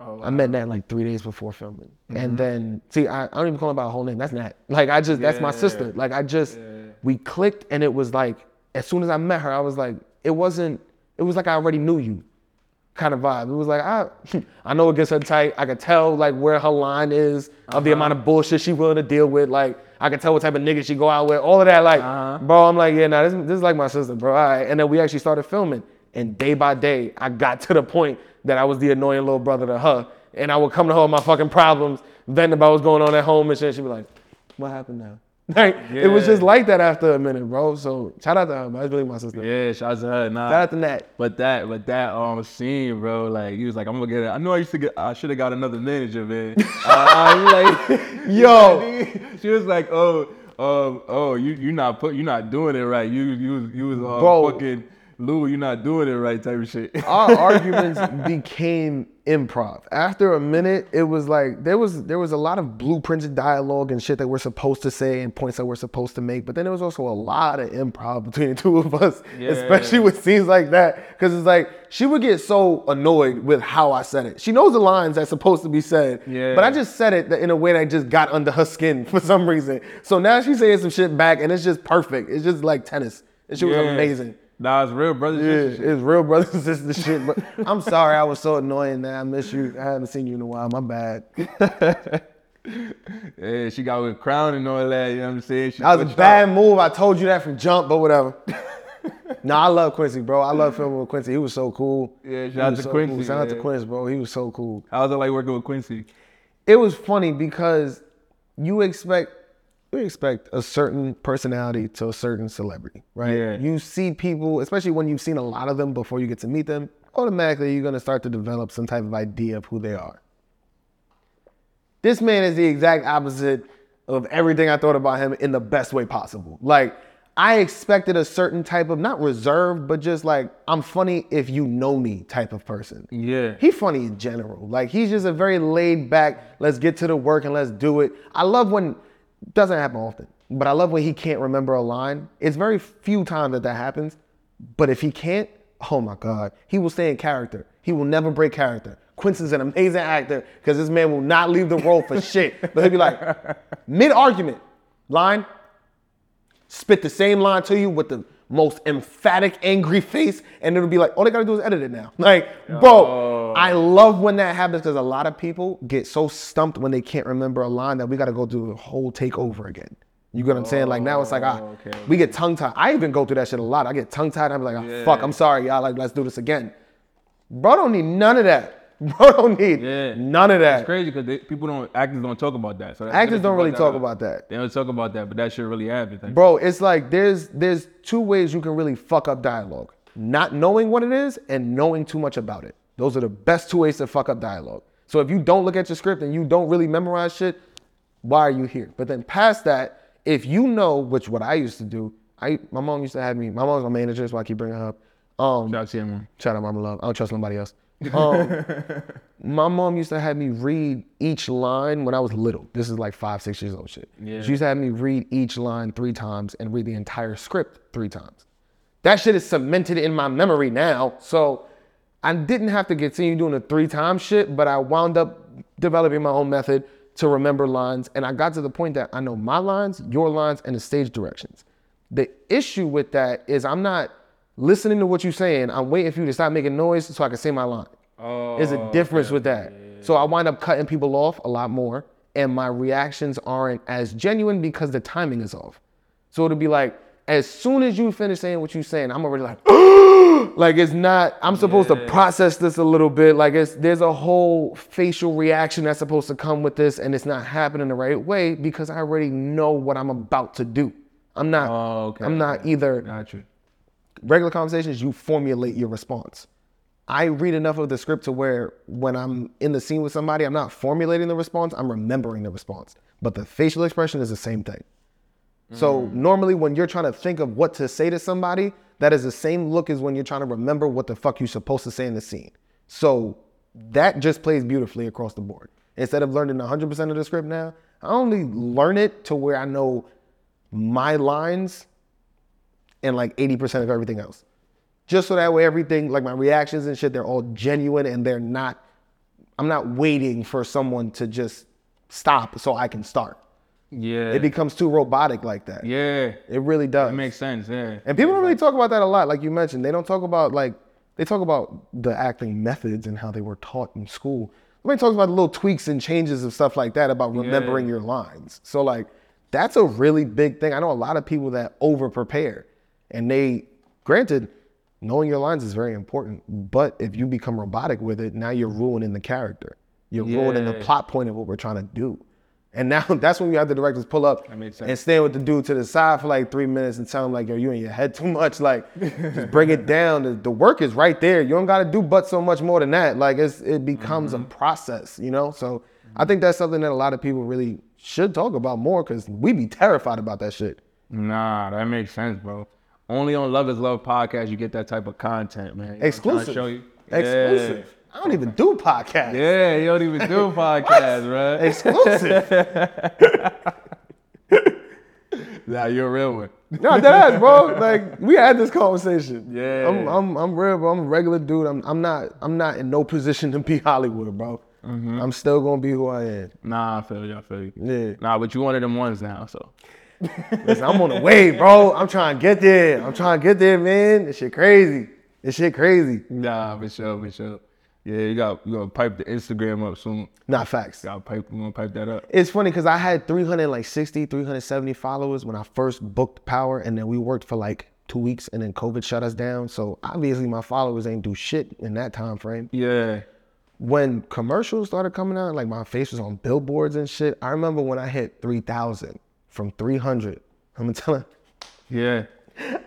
Oh, I met Nat like three days before filming, Mm-hmm. and then see, I, I don't even call her by her whole name. That's Nat. Like I just, that's my sister. Like I just, Yeah. We clicked, and it was like, as soon as I met her, I was like, it wasn't. It was like I already knew you kind of vibe. It was like I I know it gets her tight. I could tell like where her line is of the Uh-huh. amount of bullshit she willing to deal with. Like I could tell what type of nigga she go out with. All of that. Like, Uh-huh. bro, I'm like, yeah, nah, this, this is like my sister, bro. All right. And then we actually started filming. And day by day, I got to the point that I was the annoying little brother to her. And I would come to her with my fucking problems, venting about what's going on at home and shit. She'd be like, what happened now? Like, it was just like that after a minute, bro. So shout out to her. That's really my sister. Yeah, shout out to her. Nah. Shout out to Nat. But that, but that um scene, bro, like he was like, I'm gonna get it. I know I used to get, I should have got another manager, man. uh, like, Yo. she was like, oh, um, oh, you you not put, you not doing it right. You you was you was uh, Bro. fucking, Lou, you're not doing it right type of shit. our arguments became improv. After a minute, it was like there was there was a lot of blueprinted dialogue and shit that we're supposed to say and points that we're supposed to make. But then there was also a lot of improv between the two of us, Yeah. especially with scenes like that. Because it's like she would get so annoyed with how I said it. She knows the lines that's supposed to be said, Yeah. but I just said it in a way that just got under her skin for some reason. So now she's saying some shit back, and it's just perfect. It's just like tennis. And she was amazing. Nah, it's real brothers. Yeah, it's real brothers and sisters shit. But I'm sorry I was so annoying that I miss you. I haven't seen you in a while. My bad. Yeah, she got with crown and all that. You know what I'm saying? She That was a bad up. move. I told you that from jump, but whatever. no, I love Quincy, bro. I love filming with Quincy. He was so cool. Yeah, shout out was to so Quincy, cool. Shout out to. Quincy, bro. He was so cool. How's it like working with Quincy? It was funny because you expect you expect a certain personality to a certain celebrity, right? Yeah. You see people, especially when you've seen a lot of them before you get to meet them, automatically you're gonna start to develop some type of idea of who they are. This man is the exact opposite of everything I thought about him in the best way possible. Like, I expected a certain type of not reserved, but just like I'm funny if you know me type of person. Yeah. He funny in general. Like he's just a very laid back, let's get to the work and let's do it. I love when doesn't happen often, but I love when he can't remember a line. It's very few times that that happens. But if he can't, oh my God, he will stay in character. He will never break character. Quincy's an amazing actor because this man will not leave the role for shit. But he'll be like, mid argument, line, spit the same line to you with the most emphatic, angry face, and it'll be like, all they gotta do is edit it now. Like, bro, I love when that happens because a lot of people get so stumped when they can't remember a line that we gotta go do a whole takeover again. You get what I'm saying? Like now it's like, ah, Oh, okay, we get tongue tied. I even go through that shit a lot. I get tongue tied. I'm like, ah, fuck, I'm sorry, y'all. Like, let's do this again. Bro, don't need none of that. Bro, don't need Yeah. none of that. It's crazy because people don't actors don't talk about that. So that's Actors good don't really talk up. about that. They don't talk about that, but that shit really happens. Like, Bro, it's like there's there's two ways you can really fuck up dialogue. Not knowing what it is and knowing too much about it. Those are the best two ways to fuck up dialogue. So if you don't look at your script and you don't really memorize shit, why are you here? But then past that, if you know, which what I used to do, I my mom used to have me. My mom's my manager, that's why I keep bringing her up. Um, shout out to him. Shout out Mama Love. I don't trust nobody else. Um, my mom used to have me read each line when I was little. This is like five, six years old shit. Yeah. She used to have me read each line three times and read the entire script three times. That shit is cemented in my memory now. So I didn't have to continue doing the three times shit, but I wound up developing my own method to remember lines. And I got to the point that I know my lines, your lines, and the stage directions. The issue with that is I'm not listening to what you're saying. I'm waiting for you to stop making noise so I can say my line. Oh, There's a oh, difference with that. So I wind up cutting people off a lot more, and my reactions aren't as genuine because the timing is off. So it'll be like, as soon as you finish saying what you're saying, I'm already like, like it's not. I'm supposed to process this a little bit. Like it's there's a whole facial reaction that's supposed to come with this, and it's not happening the right way because I already know what I'm about to do. I'm not. Oh, okay, I'm not either Got you. regular conversations, you formulate your response. I read enough of the script to where when I'm in the scene with somebody, I'm not formulating the response, I'm remembering the response. But the facial expression is the same thing. So mm. normally when you're trying to think of what to say to somebody, that is the same look as when you're trying to remember what the fuck you're supposed to say in the scene. So that just plays beautifully across the board. Instead of learning 100% of the script now, I only learn it to where I know my lines and like 80% of everything else. Just so that way everything, like my reactions and shit, they're all genuine and they're not, I'm not waiting for someone to just stop so I can start. Yeah. It becomes too robotic like that. yeah. It really does. It makes sense. Yeah. and people don't really talk about that a lot, like you mentioned. They don't talk about like they talk about the acting methods and how they were taught in school. Nobody talks about the little tweaks and changes and stuff like that about remembering your lines. So like that's a really big thing. I know a lot of people that over prepare, and they, granted, knowing your lines is very important. But if you become robotic with it, now you're ruining the character. You're ruining the plot point of what we're trying to do. And now that's when you have the directors pull up That makes sense. and stand with the dude to the side for like three minutes and tell him like, yo, you in your head too much. Like, just bring it down. The, the work is right there. You don't got to do but so much more than that. Like, it's, it becomes Mm-hmm. a process, you know. So I think that's something that a lot of people really should talk about more because we be terrified about that shit. Nah, that makes sense, bro. only on Love Is Love podcast you get that type of content, man. You know, I'm trying to Exclusive. Show you. Exclusive. I don't even do podcasts. Yeah, you don't even do podcasts, bro. Exclusive. Nah, you're a real one. no, that bro. Like we had this conversation. Yeah. I'm I'm I'm real, bro. I'm a regular dude. I'm I'm not I'm not in no position to be Hollywood, bro. Mm-hmm. I'm still gonna be who I am. Nah, I feel you. I feel you. Yeah. Nah, but you one of them ones now, so. Listen, I'm on the way, bro. I'm trying to get there. I'm trying to get there, man. This shit crazy. This shit crazy. Nah, for sure, for sure. Yeah, you got you gonna pipe the Instagram up soon. Not facts. Got to pipe, you gonna pipe that up. It's funny because I had 360, 370 followers when I first booked Power, and then we worked for like two weeks, and then COVID shut us down. So obviously my followers ain't do shit in that time frame. Yeah, When commercials started coming out, like my face was on billboards and shit. I remember when I hit 3,000 from 300. I'm gonna telling. yeah.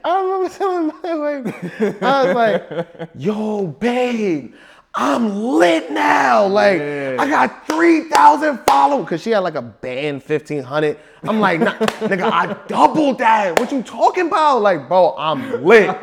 I remember telling my wife, I was like, yo, babe, I'm lit now. Like, Yeah. I got 3,000 followers. Cause she had like a band 1,500. I'm like, nah, nigga, I doubled that. What you talking about? Like, bro, I'm lit.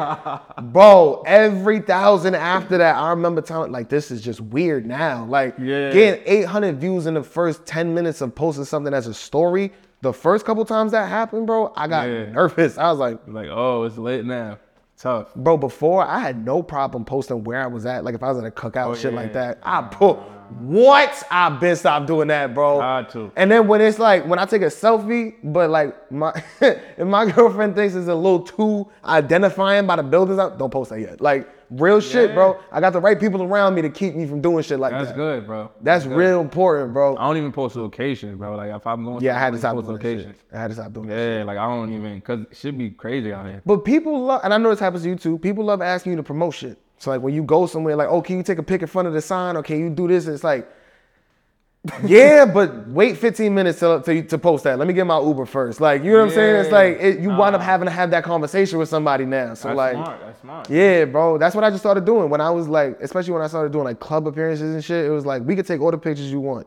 bro, every thousand after that, I remember telling, like, this is just weird now. Like, Yeah. getting 800 views in the first 10 minutes of posting something as a story. The first couple times that happened, bro, I got Yeah. nervous. I was like, Like, oh, it's lit now. Tough. Bro, before I had no problem posting where I was at. Like if I was at a cookout, oh, shit yeah. like that. I put what? I've been stopped doing that, bro. Had to. And then when it's like when I take a selfie, but like my if my girlfriend thinks it's a little too identifying by the buildings out, don't post that yet. Like real shit, Yeah. bro. I got the right people around me to keep me from doing shit like That's that. good, bro. That's good. real important, bro. I don't even post locations, bro. Like if I'm going, Yeah, I had to stop post shit. I had to stop doing that. Yeah, like I don't even, cause it should be crazy out here. But people love, and I know this happens to you too. People love asking you to promote shit. So like when you go somewhere, like, oh, can you take a pic in front of the sign, or can you do this? And it's like, yeah, but wait 15 minutes to, to, to post that. Let me get my Uber first. Like, you know what I'm saying? It's like it, you wind up having to have that conversation with somebody now. So That's like, smart. That's smart. yeah, bro, that's what I just started doing when I was like, especially when I started doing like club appearances and shit. It was like we could take all the pictures you want,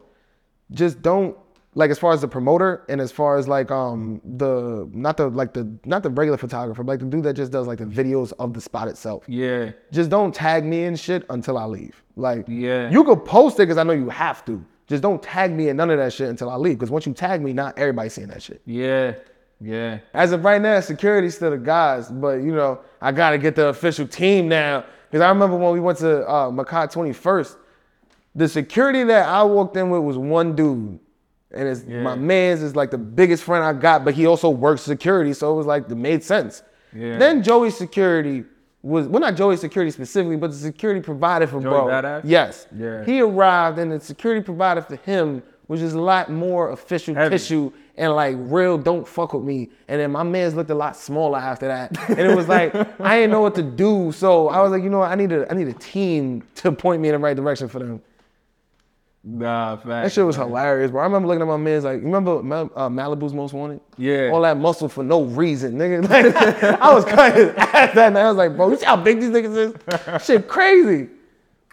just don't like as far as the promoter and as far as like um the not the like the not the regular photographer, but like the dude that just does like the videos of the spot itself. Yeah, Just don't tag me in shit until I leave. Like Yeah. you could post it because I know you have to. Just don't tag me in none of that shit until I leave. Because once you tag me, not everybody's seeing that shit. yeah, yeah. As of right now, security's still the guys, but you know, I gotta get the official team now. Cause I remember when we went to uh Mekai 21st, the security that I walked in with was one dude. And it's Yeah. my man's is like the biggest friend I got, but he also works security, so it was like it made sense. Yeah. Then Joey's security was well not Joey's security specifically, but the security provided for Joey bro. Badass? Yes. Yeah. He arrived and the security provided for him was just a lot more official Heavy. tissue and like real don't fuck with me. And then my man's looked a lot smaller after that. And it was like I didn't know what to do. So I was like, you know what, I need a I need a team to point me in the right direction for them. Nah, fact. That shit was hilarious, bro. I remember looking at my man's like, you remember uh, Malibu's Most Wanted? Yeah. All that muscle for no reason, nigga. Like, I was cutting his ass that night. I was like, bro, you see how big these niggas is? Shit crazy.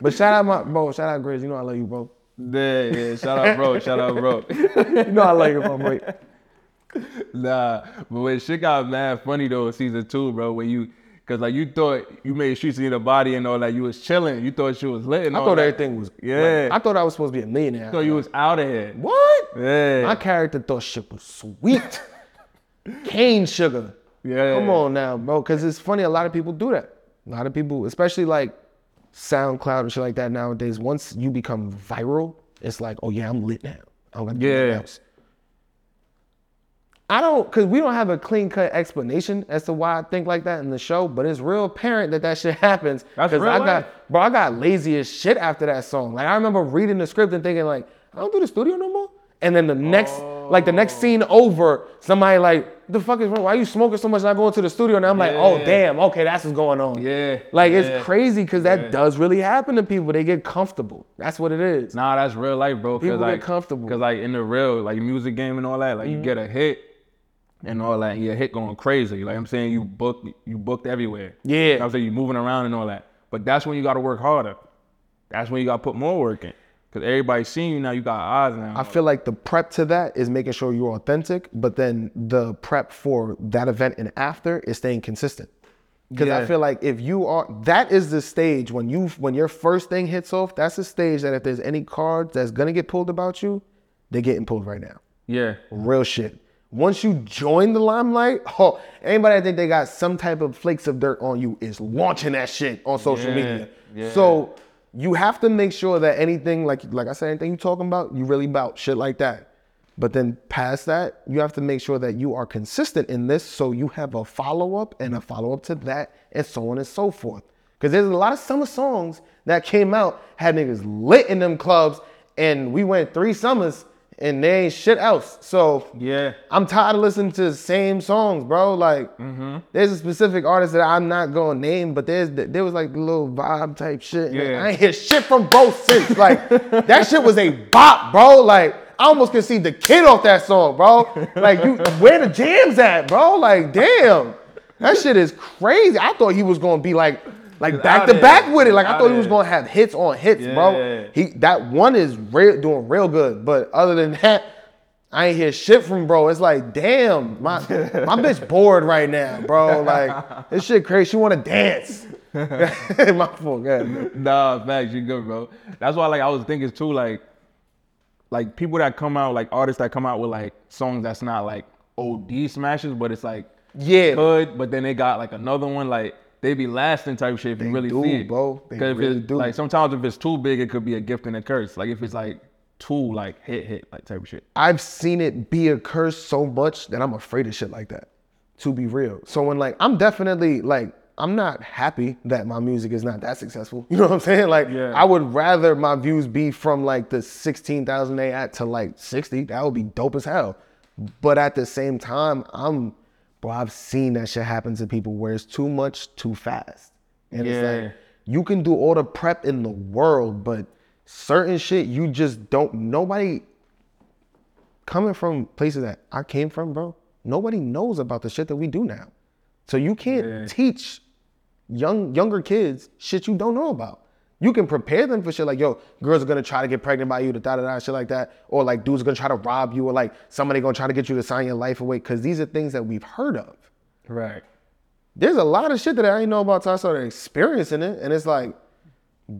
But shout out my bro, shout out Grizz. You know I love you, bro. Yeah, yeah. Shout out, bro. Shout out, bro. You know I love you, bro. bro. Nah, but when shit got mad funny though, in season two, bro, when you, cause like you thought you made Streets Need a Body and all that, you was chilling, you thought she was lit I thought that. everything was Yeah. like, I thought I was supposed to be a millionaire. You thought you was out of here. what? Yeah. My character thought shit was sweet. Cane sugar. yeah. Come on now, bro. Cause it's funny, a lot of people do that. A lot of people, especially like SoundCloud and shit like that nowadays, once you become viral, it's like, oh yeah, I'm lit now. I don't gotta do Yeah. else. I don't, cause we don't have a clean cut explanation as to why I think like that in the show, but it's real apparent that that shit happens. That's real I life. got, bro, I got lazy as shit after that song. Like I remember reading the script and thinking like, I don't do the studio no more. And then the next, like the next scene oh. over, somebody like, the fuck is wrong? Why are you smoking so much? And not going to the studio? And I'm like, oh damn, okay, that's what's going on. Yeah. Like yeah. it's crazy because that Yeah. does really happen to people. They get comfortable. That's what it is. Nah, that's real life, bro. People get like, comfortable. Cause like in the real, like music game and all that, like you mm-hmm. get a hit and all that, your hit going crazy. Like I'm saying, you booked, you booked everywhere. Yeah. You know I'm saying you moving around and all that. But that's when you got to work harder. That's when you got to put more work in. Cause everybody's seeing you now. You got eyes now. I feel like the prep to that is making sure you're authentic, but then the prep for that event and after is staying consistent. Because I feel like if you are, that is the stage when you when your first thing hits off. That's the stage that if there's any cards that's gonna get pulled about you, they're getting pulled right now. Yeah. Real shit. Once you join the limelight, oh, anybody that think they got some type of flakes of dirt on you is launching that shit on social Yeah, media. yeah. So you have to make sure that anything like like I said, anything you talking about, you really about shit like that. But then past that, you have to make sure that you are consistent in this so you have a follow up and a follow up to that and so on and so forth. Because there's a lot of summer songs that came out, had niggas lit in them clubs, and we went three summers and they ain't shit else. So Yeah. I'm tired of listening to the same songs, bro. Like, Mm-hmm. there's a specific artist that I'm not gonna name, but there's there was like the little vibe type shit. Yeah. I ain't hear shit from both since. Like, that shit was a bop, bro. Like, I almost can see the kid off that song, bro. Like, you where the jams at, bro? Like, damn, that shit is crazy. I thought he was gonna be like. Like back to back with it. Like I thought he was gonna have hits on hits, bro. Yeah. He that one is real, doing real good. But other than that, I ain't hear shit from bro. It's like, damn, my my bitch bored right now, bro. Like this shit crazy. She wanna dance. my fault. Go ahead. Nah, facts, you good, bro. That's why like I was thinking too, like like people that come out, like artists that come out with like songs that's not like OD smashes, but it's like Yeah. good, but then they got like another one, like they be lasting type shit if you really do, see it. bro. They really do. Like sometimes if it's too big, it could be a gift and a curse. Like if it's like too like hit hit like type of shit. I've seen it be a curse so much that I'm afraid of shit like that. To be real. So when like I'm definitely like I'm not happy that my music is not that successful. You know what I'm saying? Like Yeah. I would rather my views be from like the 16,000 they at to like 60. That would be dope as hell. But at the same time, I'm bro, I've seen that shit happen to people where it's too much too fast. And it's like you can do all the prep in the world, but certain shit you just don't nobody coming from places that I came from, bro, nobody knows about the shit that we do now. So you can't Yeah. teach young younger kids shit you don't know about. You can prepare them for shit like, yo, girls are gonna try to get pregnant by you, da da da, shit like that, or like dudes are gonna try to rob you, or like somebody gonna try to get you to sign your life away, because these are things that we've heard of. Right. There's a lot of shit that I didn't know about till I started experiencing it, and it's like,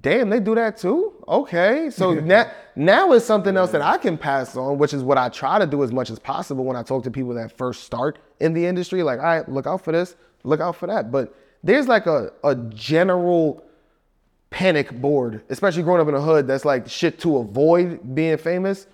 damn, they do that too. Okay, so now now it's something else that I can pass on, which is what I try to do as much as possible when I talk to people that first start in the industry. Like, all right, look out for this, look out for that. But there's like a a general panic board, especially growing up in the hood. That's like shit to avoid being famous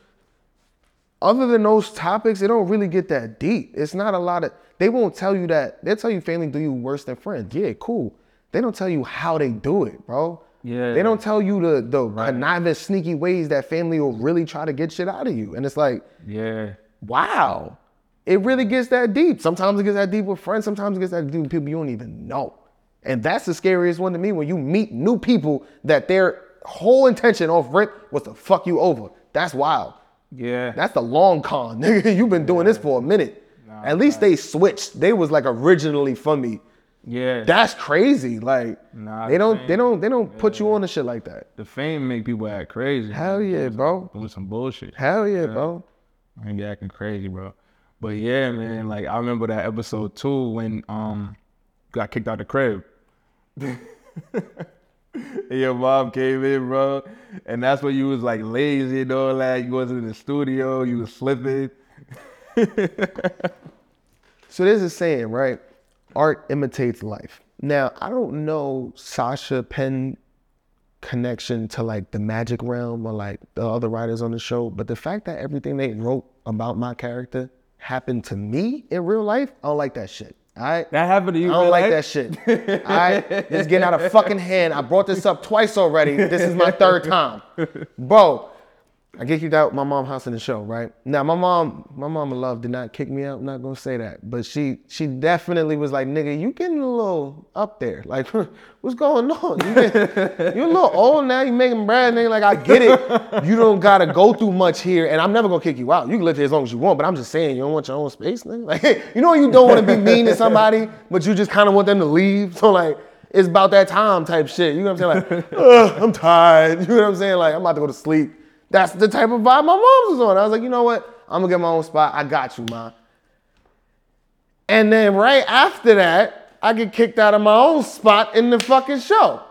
other than those topics, it don't really get that deep. It's not a lot of. They won't tell you that. They'll tell you family do you worse than friends. Yeah, cool. They don't tell you how they do it, bro. Yeah. They don't tell you the the conniving, sneaky ways that family will really try to get shit out of you. And it's like, Yeah. wow, it really gets that deep. Sometimes it gets that deep with friends. Sometimes it gets that deep with people you don't even know. And that's the scariest one to me when you meet new people that their whole intention off rip was to fuck you over. That's wild. Yeah. That's the long con, nigga. You've been doing this for a minute. At least they switched. They was like originally for me. yeah. That's crazy. Like Nah, they don't, they don't, they don't put you on the shit like that. the fame make people act crazy. Hell yeah, bro. Doing some bullshit. Hell yeah, bro. I be acting crazy, bro. But yeah, man, like I remember that episode too when um got kicked out the crib. And Your mom came in, bro, and that's when you was like lazy and all that. You wasn't in the studio, you was slipping. So there's a saying, right? Art imitates life. Now I don't know Sascha Penn connection to like the magic realm or like the other writers on the show, but the fact that everything they wrote about my character happened to me in real life, I don't like that shit. All right. That happened to you. I don't like life? that shit. All right, this is getting out of fucking hand. I brought this up twice already. This is my third time, bro. I get kicked out my mom house in the show, right? Now my mom, my mom in love did not kick me out. I'm not gonna say that, but she she definitely was like, nigga, you getting a little up there. Like, what's going on? You get, you're a little old now. You making bread, nigga. Like, I get it. You don't gotta go through much here, and I'm never gonna kick you out. You can live here as long as you want, but I'm just saying, you don't want your own space, nigga. Like, you know, you don't want to be mean to somebody, but you just kind of want them to leave. So like. It's about that time type shit. You know what I'm saying? Like, I'm tired. You know what I'm saying? Like, I'm about to go to sleep. That's the type of vibe my mom's was on. I was like, you know what? I'm gonna get my own spot. I got you, ma. And then right after that, I get kicked out of my own spot in the fucking show.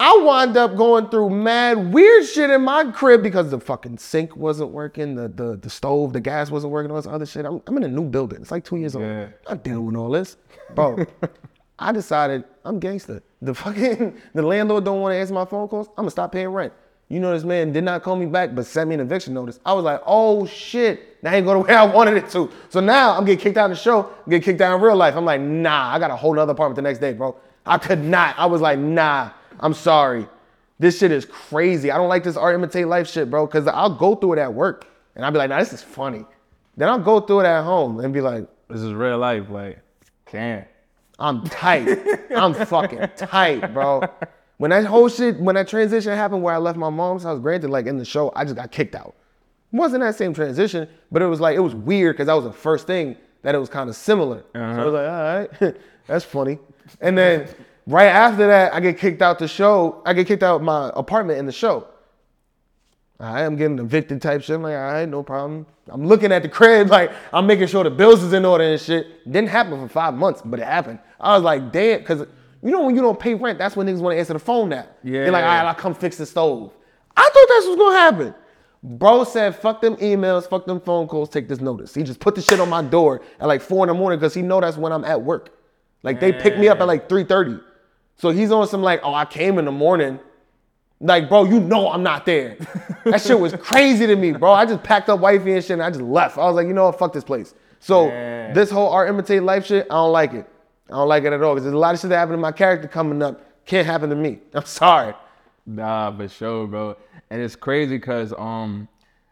I wind up going through mad weird shit in my crib because the fucking sink wasn't working, the the, the stove, the gas wasn't working, all this other shit. I'm, I'm in a new building. It's like two years old. I'm not dealing with all this. Bro, I decided I'm gangster. The fucking the landlord don't want to answer my phone calls. I'm gonna stop paying rent. You know this man did not call me back, but sent me an eviction notice. I was like, oh shit, that ain't go the way I wanted it to. So now I'm getting kicked out of the show, I'm getting kicked out in real life. I'm like, nah, I got a whole other apartment the next day, bro. I could not. I was like, nah, I'm sorry. This shit is crazy. I don't like this art imitate life shit, bro, because I'll go through it at work and I'll be like, nah, this is funny. Then I'll go through it at home and be like, This is real life. Like, can. I'm tight. I'm fucking tight, bro. When that whole shit, when that transition happened where I left my mom's house, granted, like in the show, I just got kicked out. It wasn't that same transition, but it was like, it was weird because that was the first thing that it was kind of similar. So I uh-huh. was like, all right, that's funny. And then right after that, I get kicked out the show. I get kicked out my apartment in the show. I am getting evicted type shit. I'm like, all right, no problem. I'm looking at the crib, like I'm making sure the bills is in order and shit. Didn't happen for five months, but it happened. I was like, damn, because you know when you don't pay rent, that's when niggas want to answer the phone now. Yeah. They're like, all right, I'll come fix the stove. I thought that's what's gonna happen. Bro said, fuck them emails, fuck them phone calls, take this notice. He just put the shit on my door at like four in the morning because he know that's when I'm at work. Like they pick me up at like 3:30. So he's on some like, oh, I came in the morning. Like, bro, you know I'm not there. that shit was crazy to me, bro. I just packed up wifey and shit and I just left. I was like, you know what, fuck this place. So Yeah. this whole art imitate life shit, I don't like it. I don't like it at all. Because there's a lot of shit that happened to my character coming up. Can't happen to me. I'm sorry. Nah, for sure, bro. And it's crazy because um,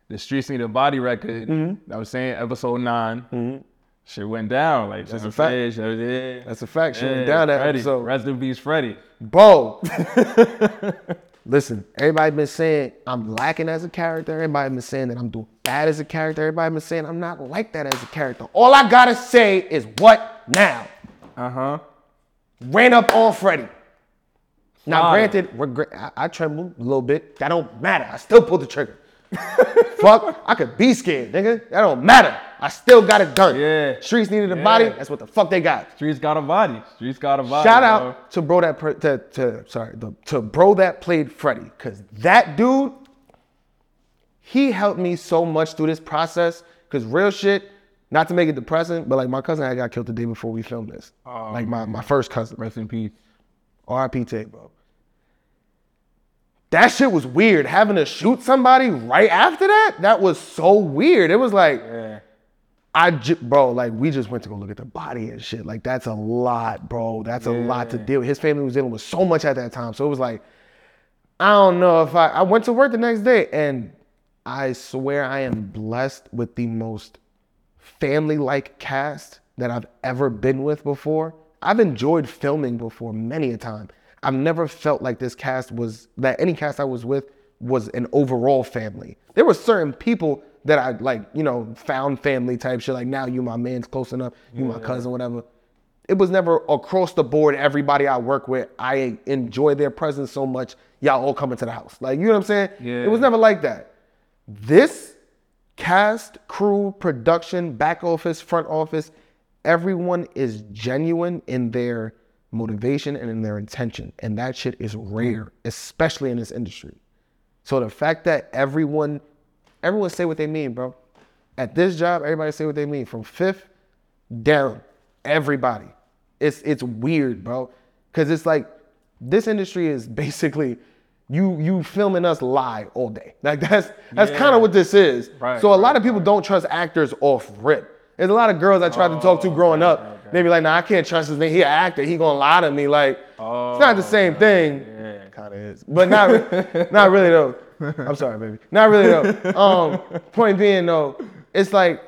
the Streets Need a Body record, Mm-hmm. I was saying episode 9 shit went down. Like, That's a fact. Fish, yeah. That's a fact. Shit went down that Freddie. episode. Rest in peace, Freddie. Bro. Listen, everybody been saying I'm lacking as a character. Everybody been saying that I'm doing bad as a character. Everybody been saying I'm not like that as a character. All I gotta say is what now? Uh huh. Ran up on Freddie. Now, granted, we're I, I trembled a little bit. That don't matter. I still pulled the trigger. Fuck, I could be scared, nigga. That don't matter. I still got it done. Yeah. Streets needed a Yeah. body. That's what the fuck they got. Streets got a body. Streets got a body. Shout bro. out to bro that pr- to, to sorry the, to bro that played Freddie because that dude he helped me so much through this process because real shit not to make it depressing but like my cousin had got killed the day before we filmed this Oh, like my, my first cousin Rest in peace. RIP take bro that shit was weird having to shoot somebody right after that that was so weird it was like Yeah. I j- bro, like we just went to go look at the body and shit. Like that's a lot, bro. That's a lot to deal. with. His family was dealing with so much at that time, so it was like, I don't know if I. I went to work the next day, and I swear I am blessed with the most family-like cast that I've ever been with before. I've enjoyed filming before many a time. I've never felt like this cast was that any cast I was with was an overall family. There were certain people that I like, you know, found family type shit. Like now you my man's close enough, you my cousin, whatever. It was never across the board. Everybody I work with, I enjoy their presence so much. Y'all all coming to the house, like you know what I'm saying? Yeah. It was never like that. This cast, crew, production, back office, front office, everyone is genuine in their motivation and in their intention. And that shit is rare, especially in this industry. So the fact that everyone, everyone say what they mean, bro. At this job, everybody say what they mean. From Fif down, everybody. It's it's weird, bro. Cause it's like this industry is basically you you filming us lie all day. Like that's that's kind of what this is. Right, so a lot of people don't trust actors off rip. There's a lot of girls I tried to talk to Oh, growing okay, up. okay. They be like, nah, I can't trust this nigga. He an actor. He gonna lie to me. Like, it's not the Oh, same thing. Yeah. Kind of is, but not not really though. I'm sorry, baby. Not really though. Um, point being though, it's like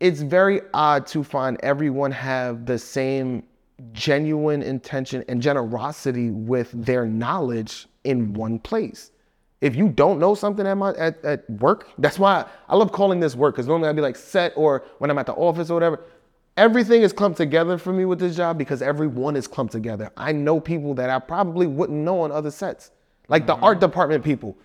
it's very odd to find everyone have the same genuine intention and generosity with their knowledge in one place. If you don't know something at my at, at work, that's why I love calling this work because normally I'd be like set or when I'm at the office or whatever. Everything is clumped together for me with this job because everyone is clumped together. I know people that I probably wouldn't know on other sets, like the art mm-hmm. department people.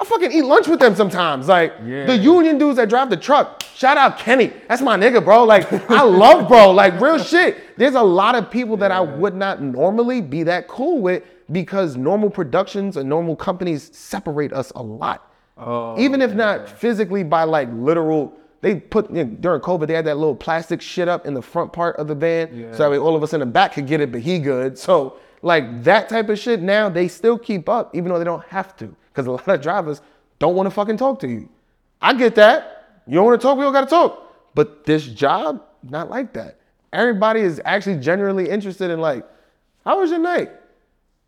I fucking eat lunch with them sometimes. Like Yeah. the union dudes that drive the truck. Shout out Kenny. That's my nigga, bro. Like I love bro. Like real shit. There's a lot of people that I would not normally be that cool with because normal productions and normal companies separate us a lot. Oh, Even if not physically by like literal, they put you know, during COVID they had that little plastic shit up in the front part of the van, so that way all of us in the back could get it, but he good. So like that type of shit now they still keep up, even though they don't have to, because a lot of drivers don't want to fucking talk to you. I get that. You don't want to talk, we don't gotta talk. But this job, not like that. Everybody is actually genuinely interested in like, how was your night?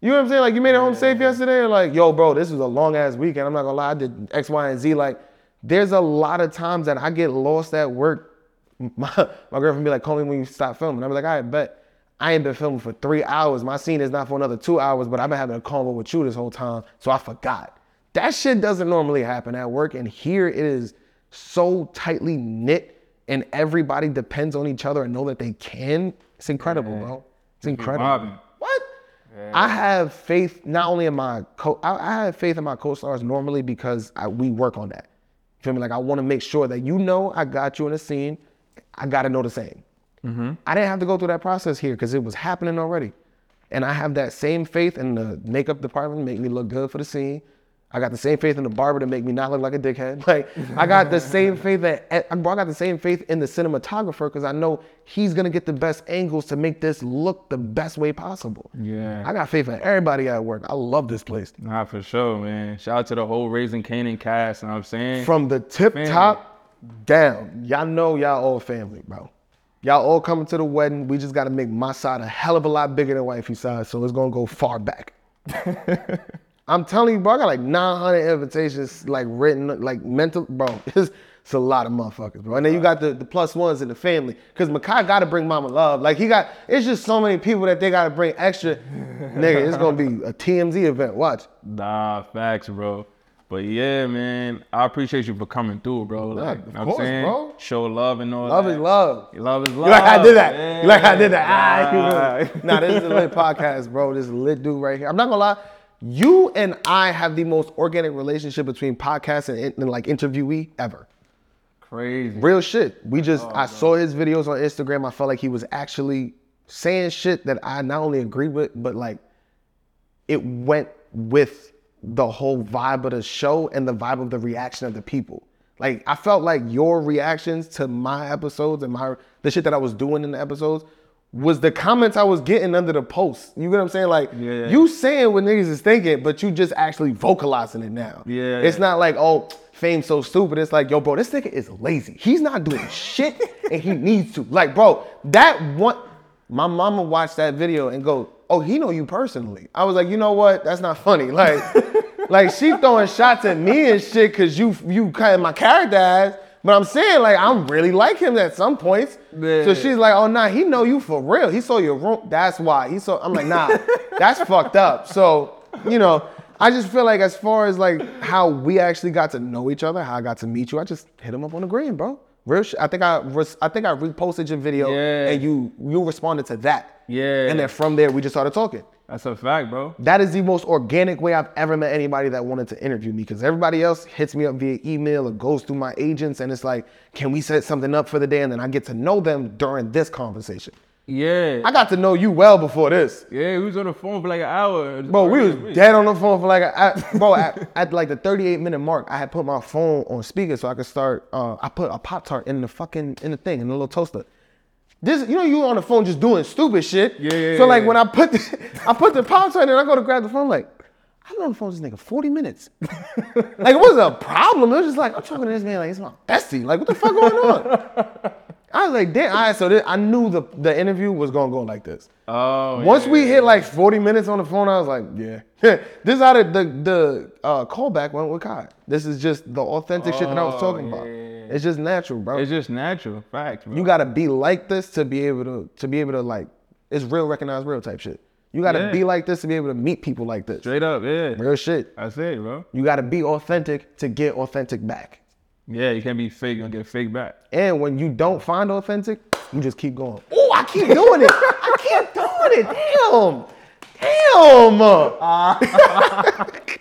You know what I'm saying? Like you made it home safe yesterday, and like, yo, bro, this was a long ass weekend. I'm not gonna lie, I did X, Y, and Z. Like, there's a lot of times that I get lost at work. My, my girlfriend be like, call me when you stop filming. I'm like, I bet. I ain't been filming for three hours. My scene is not for another two hours, but I've been having a convo with you this whole time, so I forgot. That shit doesn't normally happen at work, and here it is so tightly knit, and everybody depends on each other and know that they can. It's incredible, bro. It's incredible. I have faith not only in my co. I, I have faith in my co-stars normally because I, we work on that. You feel me? Like I want to make sure that you know I got you in a scene. I got to know the same. Mm-hmm. I didn't have to go through that process here because it was happening already, and I have that same faith in the makeup department make me look good for the scene. I got the same faith in the barber to make me not look like a dickhead. Like I got the same faith that eh, I got the same faith in the cinematographer because I know he's gonna get the best angles to make this look the best way possible. Yeah. I got faith in everybody at work. I love this place. Nah, for sure, man. Shout out to the whole Raising Kanan cast, you know what I'm saying? From the tip Family. top down, y'all know y'all all family, bro. Y'all all coming to the wedding. We just gotta make my side a hell of a lot bigger than wifey's side, so it's gonna go far back. I'm telling you, bro, I got like 900 invitations, like written, like mental, bro. It's, it's a lot of motherfuckers, bro. And then you got the, the plus ones in the family, cause Mekai got to bring Mama Love. Like he got, it's just so many people that they got to bring extra. Nigga, it's gonna be a TMZ event. Watch. Nah, facts, bro. But yeah, man, I appreciate you for coming through, bro. Like, of you know what course, I'm saying? bro. Show love and all Love that. is love. Love is love. You like I did that. You like I did that. Ah, you nah, this is a lit podcast, bro. This is a lit dude right here. I'm not gonna lie. You and I have the most organic relationship between podcast and, and like interviewee ever. Crazy. Real shit. We just oh, I saw his videos on Instagram. I felt like he was actually saying shit that I not only agree with, but like it went with the whole vibe of the show and the vibe of the reaction of the people. Like I felt like your reactions to my episodes and my the shit that I was doing in the episodes was the comments I was getting under the posts. You get what I'm saying? Like Yeah. you saying what niggas is thinking, but you just actually vocalizing it now. Yeah. It's not like, oh, fame's so stupid. It's like, yo, bro, this nigga is lazy. He's not doing shit and he needs to. Like, bro, that one, my mama watched that video and go, oh, he know you personally. I was like, you know what? That's not funny. Like, like she throwing shots at me and shit because you you kind of my character ass. But I'm saying like I'm really like him at some points. Yeah. So she's like, oh nah, he know you for real. He saw your room. That's why. He saw. I'm like, nah, that's fucked up. So you know, I just feel like as far as like how we actually got to know each other, how I got to meet you, I just hit him up on the gram, bro. Real shit. I think I res- I think I reposted your video Yeah. and you you responded to that. Yeah. And then from there we just started talking. That's a fact, bro. That is the most organic way I've ever met anybody that wanted to interview me because everybody else hits me up via email or goes through my agents and it's like, can we set something up for the day? And then I get to know them during this conversation. Yeah. I got to know you well before this. yeah, we was on the phone for like an hour. Bro, we was dead on the phone for like, a, I, bro, at, at like the 38 minute mark, I had put my phone on speaker so I could start, uh, I put a Pop Tart in the fucking, in the thing, in the little toaster. This, you know, you on the phone just doing stupid shit. Yeah, yeah, So like yeah. when I put, the, I put the Pop Tart in, I go to grab the phone, like, I've been on the phone with this nigga 40 minutes. like it wasn't a problem. It was just like, I'm talking to this man like, it's my bestie. Like, what the fuck going on? I was like, damn, all right, so this, I knew the, the interview was gonna go like this. Oh, Once yeah. we hit like 40 minutes on the phone, I was like, yeah. this is how the, the, the uh, callback went with Kai. This is just the authentic shit that I was Oh, talking yeah, about. It's just natural, bro. It's just natural. Facts, bro. you gotta be like this to be able to to be able to like it's real recognize real type shit. You gotta Yeah. be like this to be able to meet people like this. Straight up, yeah. Real shit. I it, bro. You gotta be authentic to get authentic back. Yeah, you can't be fake. Gonna get fake back. And when you don't find authentic, you just keep going. Oh, I keep doing it. I keep doing it. Damn. Damn. Ah.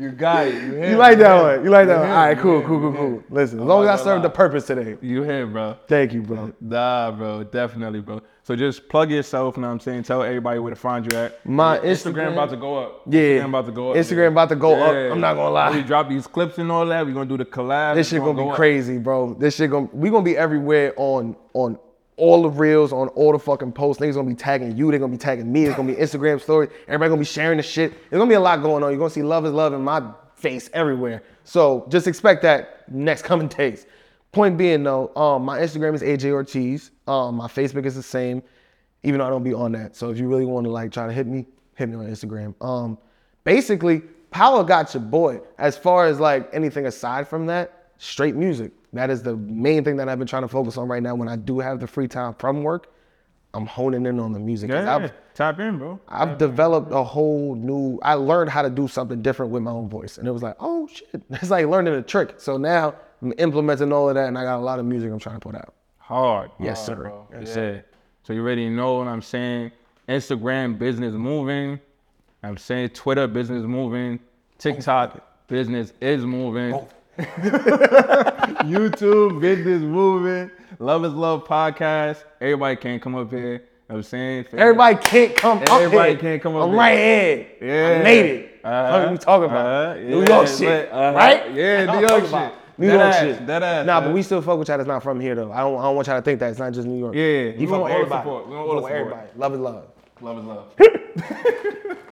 You got it. You, You like that one? You like that one? All right, cool, cool, cool, cool. Listen, as long as I gonna served the purpose today. You hit, bro. Thank you, bro. Nah, bro, definitely, bro. So just plug yourself, you know what I'm saying? Tell everybody where to find you at. My Instagram, Instagram- about to go up. Yeah. Instagram about to go up. Instagram yeah. about to go up. I'm not gonna lie. We drop these clips and all that. We're gonna do the collab. This shit gonna be go up. crazy, bro. This shit gonna we gonna be everywhere on on all the reels, on all the fucking posts. Niggas gonna be tagging you. They're gonna be tagging me. It's gonna be Instagram stories. Everybody gonna be sharing the shit. There's gonna be a lot going on. You're gonna see love is love in my face everywhere. So just expect that next coming days. Point being though, um, my Instagram is AJ Ortiz. Um, my Facebook is the same, even though I don't be on that. So if you really want to like try to hit me, hit me on Instagram. Um, basically, Power got your boy. As far as like anything aside from that, straight music. That is the main thing that I've been trying to focus on right now. When I do have the free time from work, I'm honing in on the music. Yeah, I've, tap in, bro. I've developed a whole new. I learned how to do something different with my own voice, and it was like, oh shit, it's like learning a trick. So now I'm implementing all of that, and I got a lot of music I'm trying to put out. Hard. Yes, hard, sir. Bro. Yes, yeah. So you already know what I'm saying. Instagram business moving. I'm saying Twitter business moving. Oh, TikTok business is moving. Oh. YouTube business moving. Love is Love podcast. Everybody can't come up here. You know I'm saying? Everybody can't come up here. Everybody can't come up I'm here. right here. Yeah. I made it. Uh-huh. What you talking about? Uh-huh. New Yeah, York shit, uh-huh. right? Yeah, New York shit. about. New That York ass, shit. that ass, Nah, man. but we still fuck with y'all that's not from here though. I don't, I don't want y'all to think that it's not just New York. Yeah, you we fuck want with everybody. support. We want all the support. everybody. Love is love. Love is love.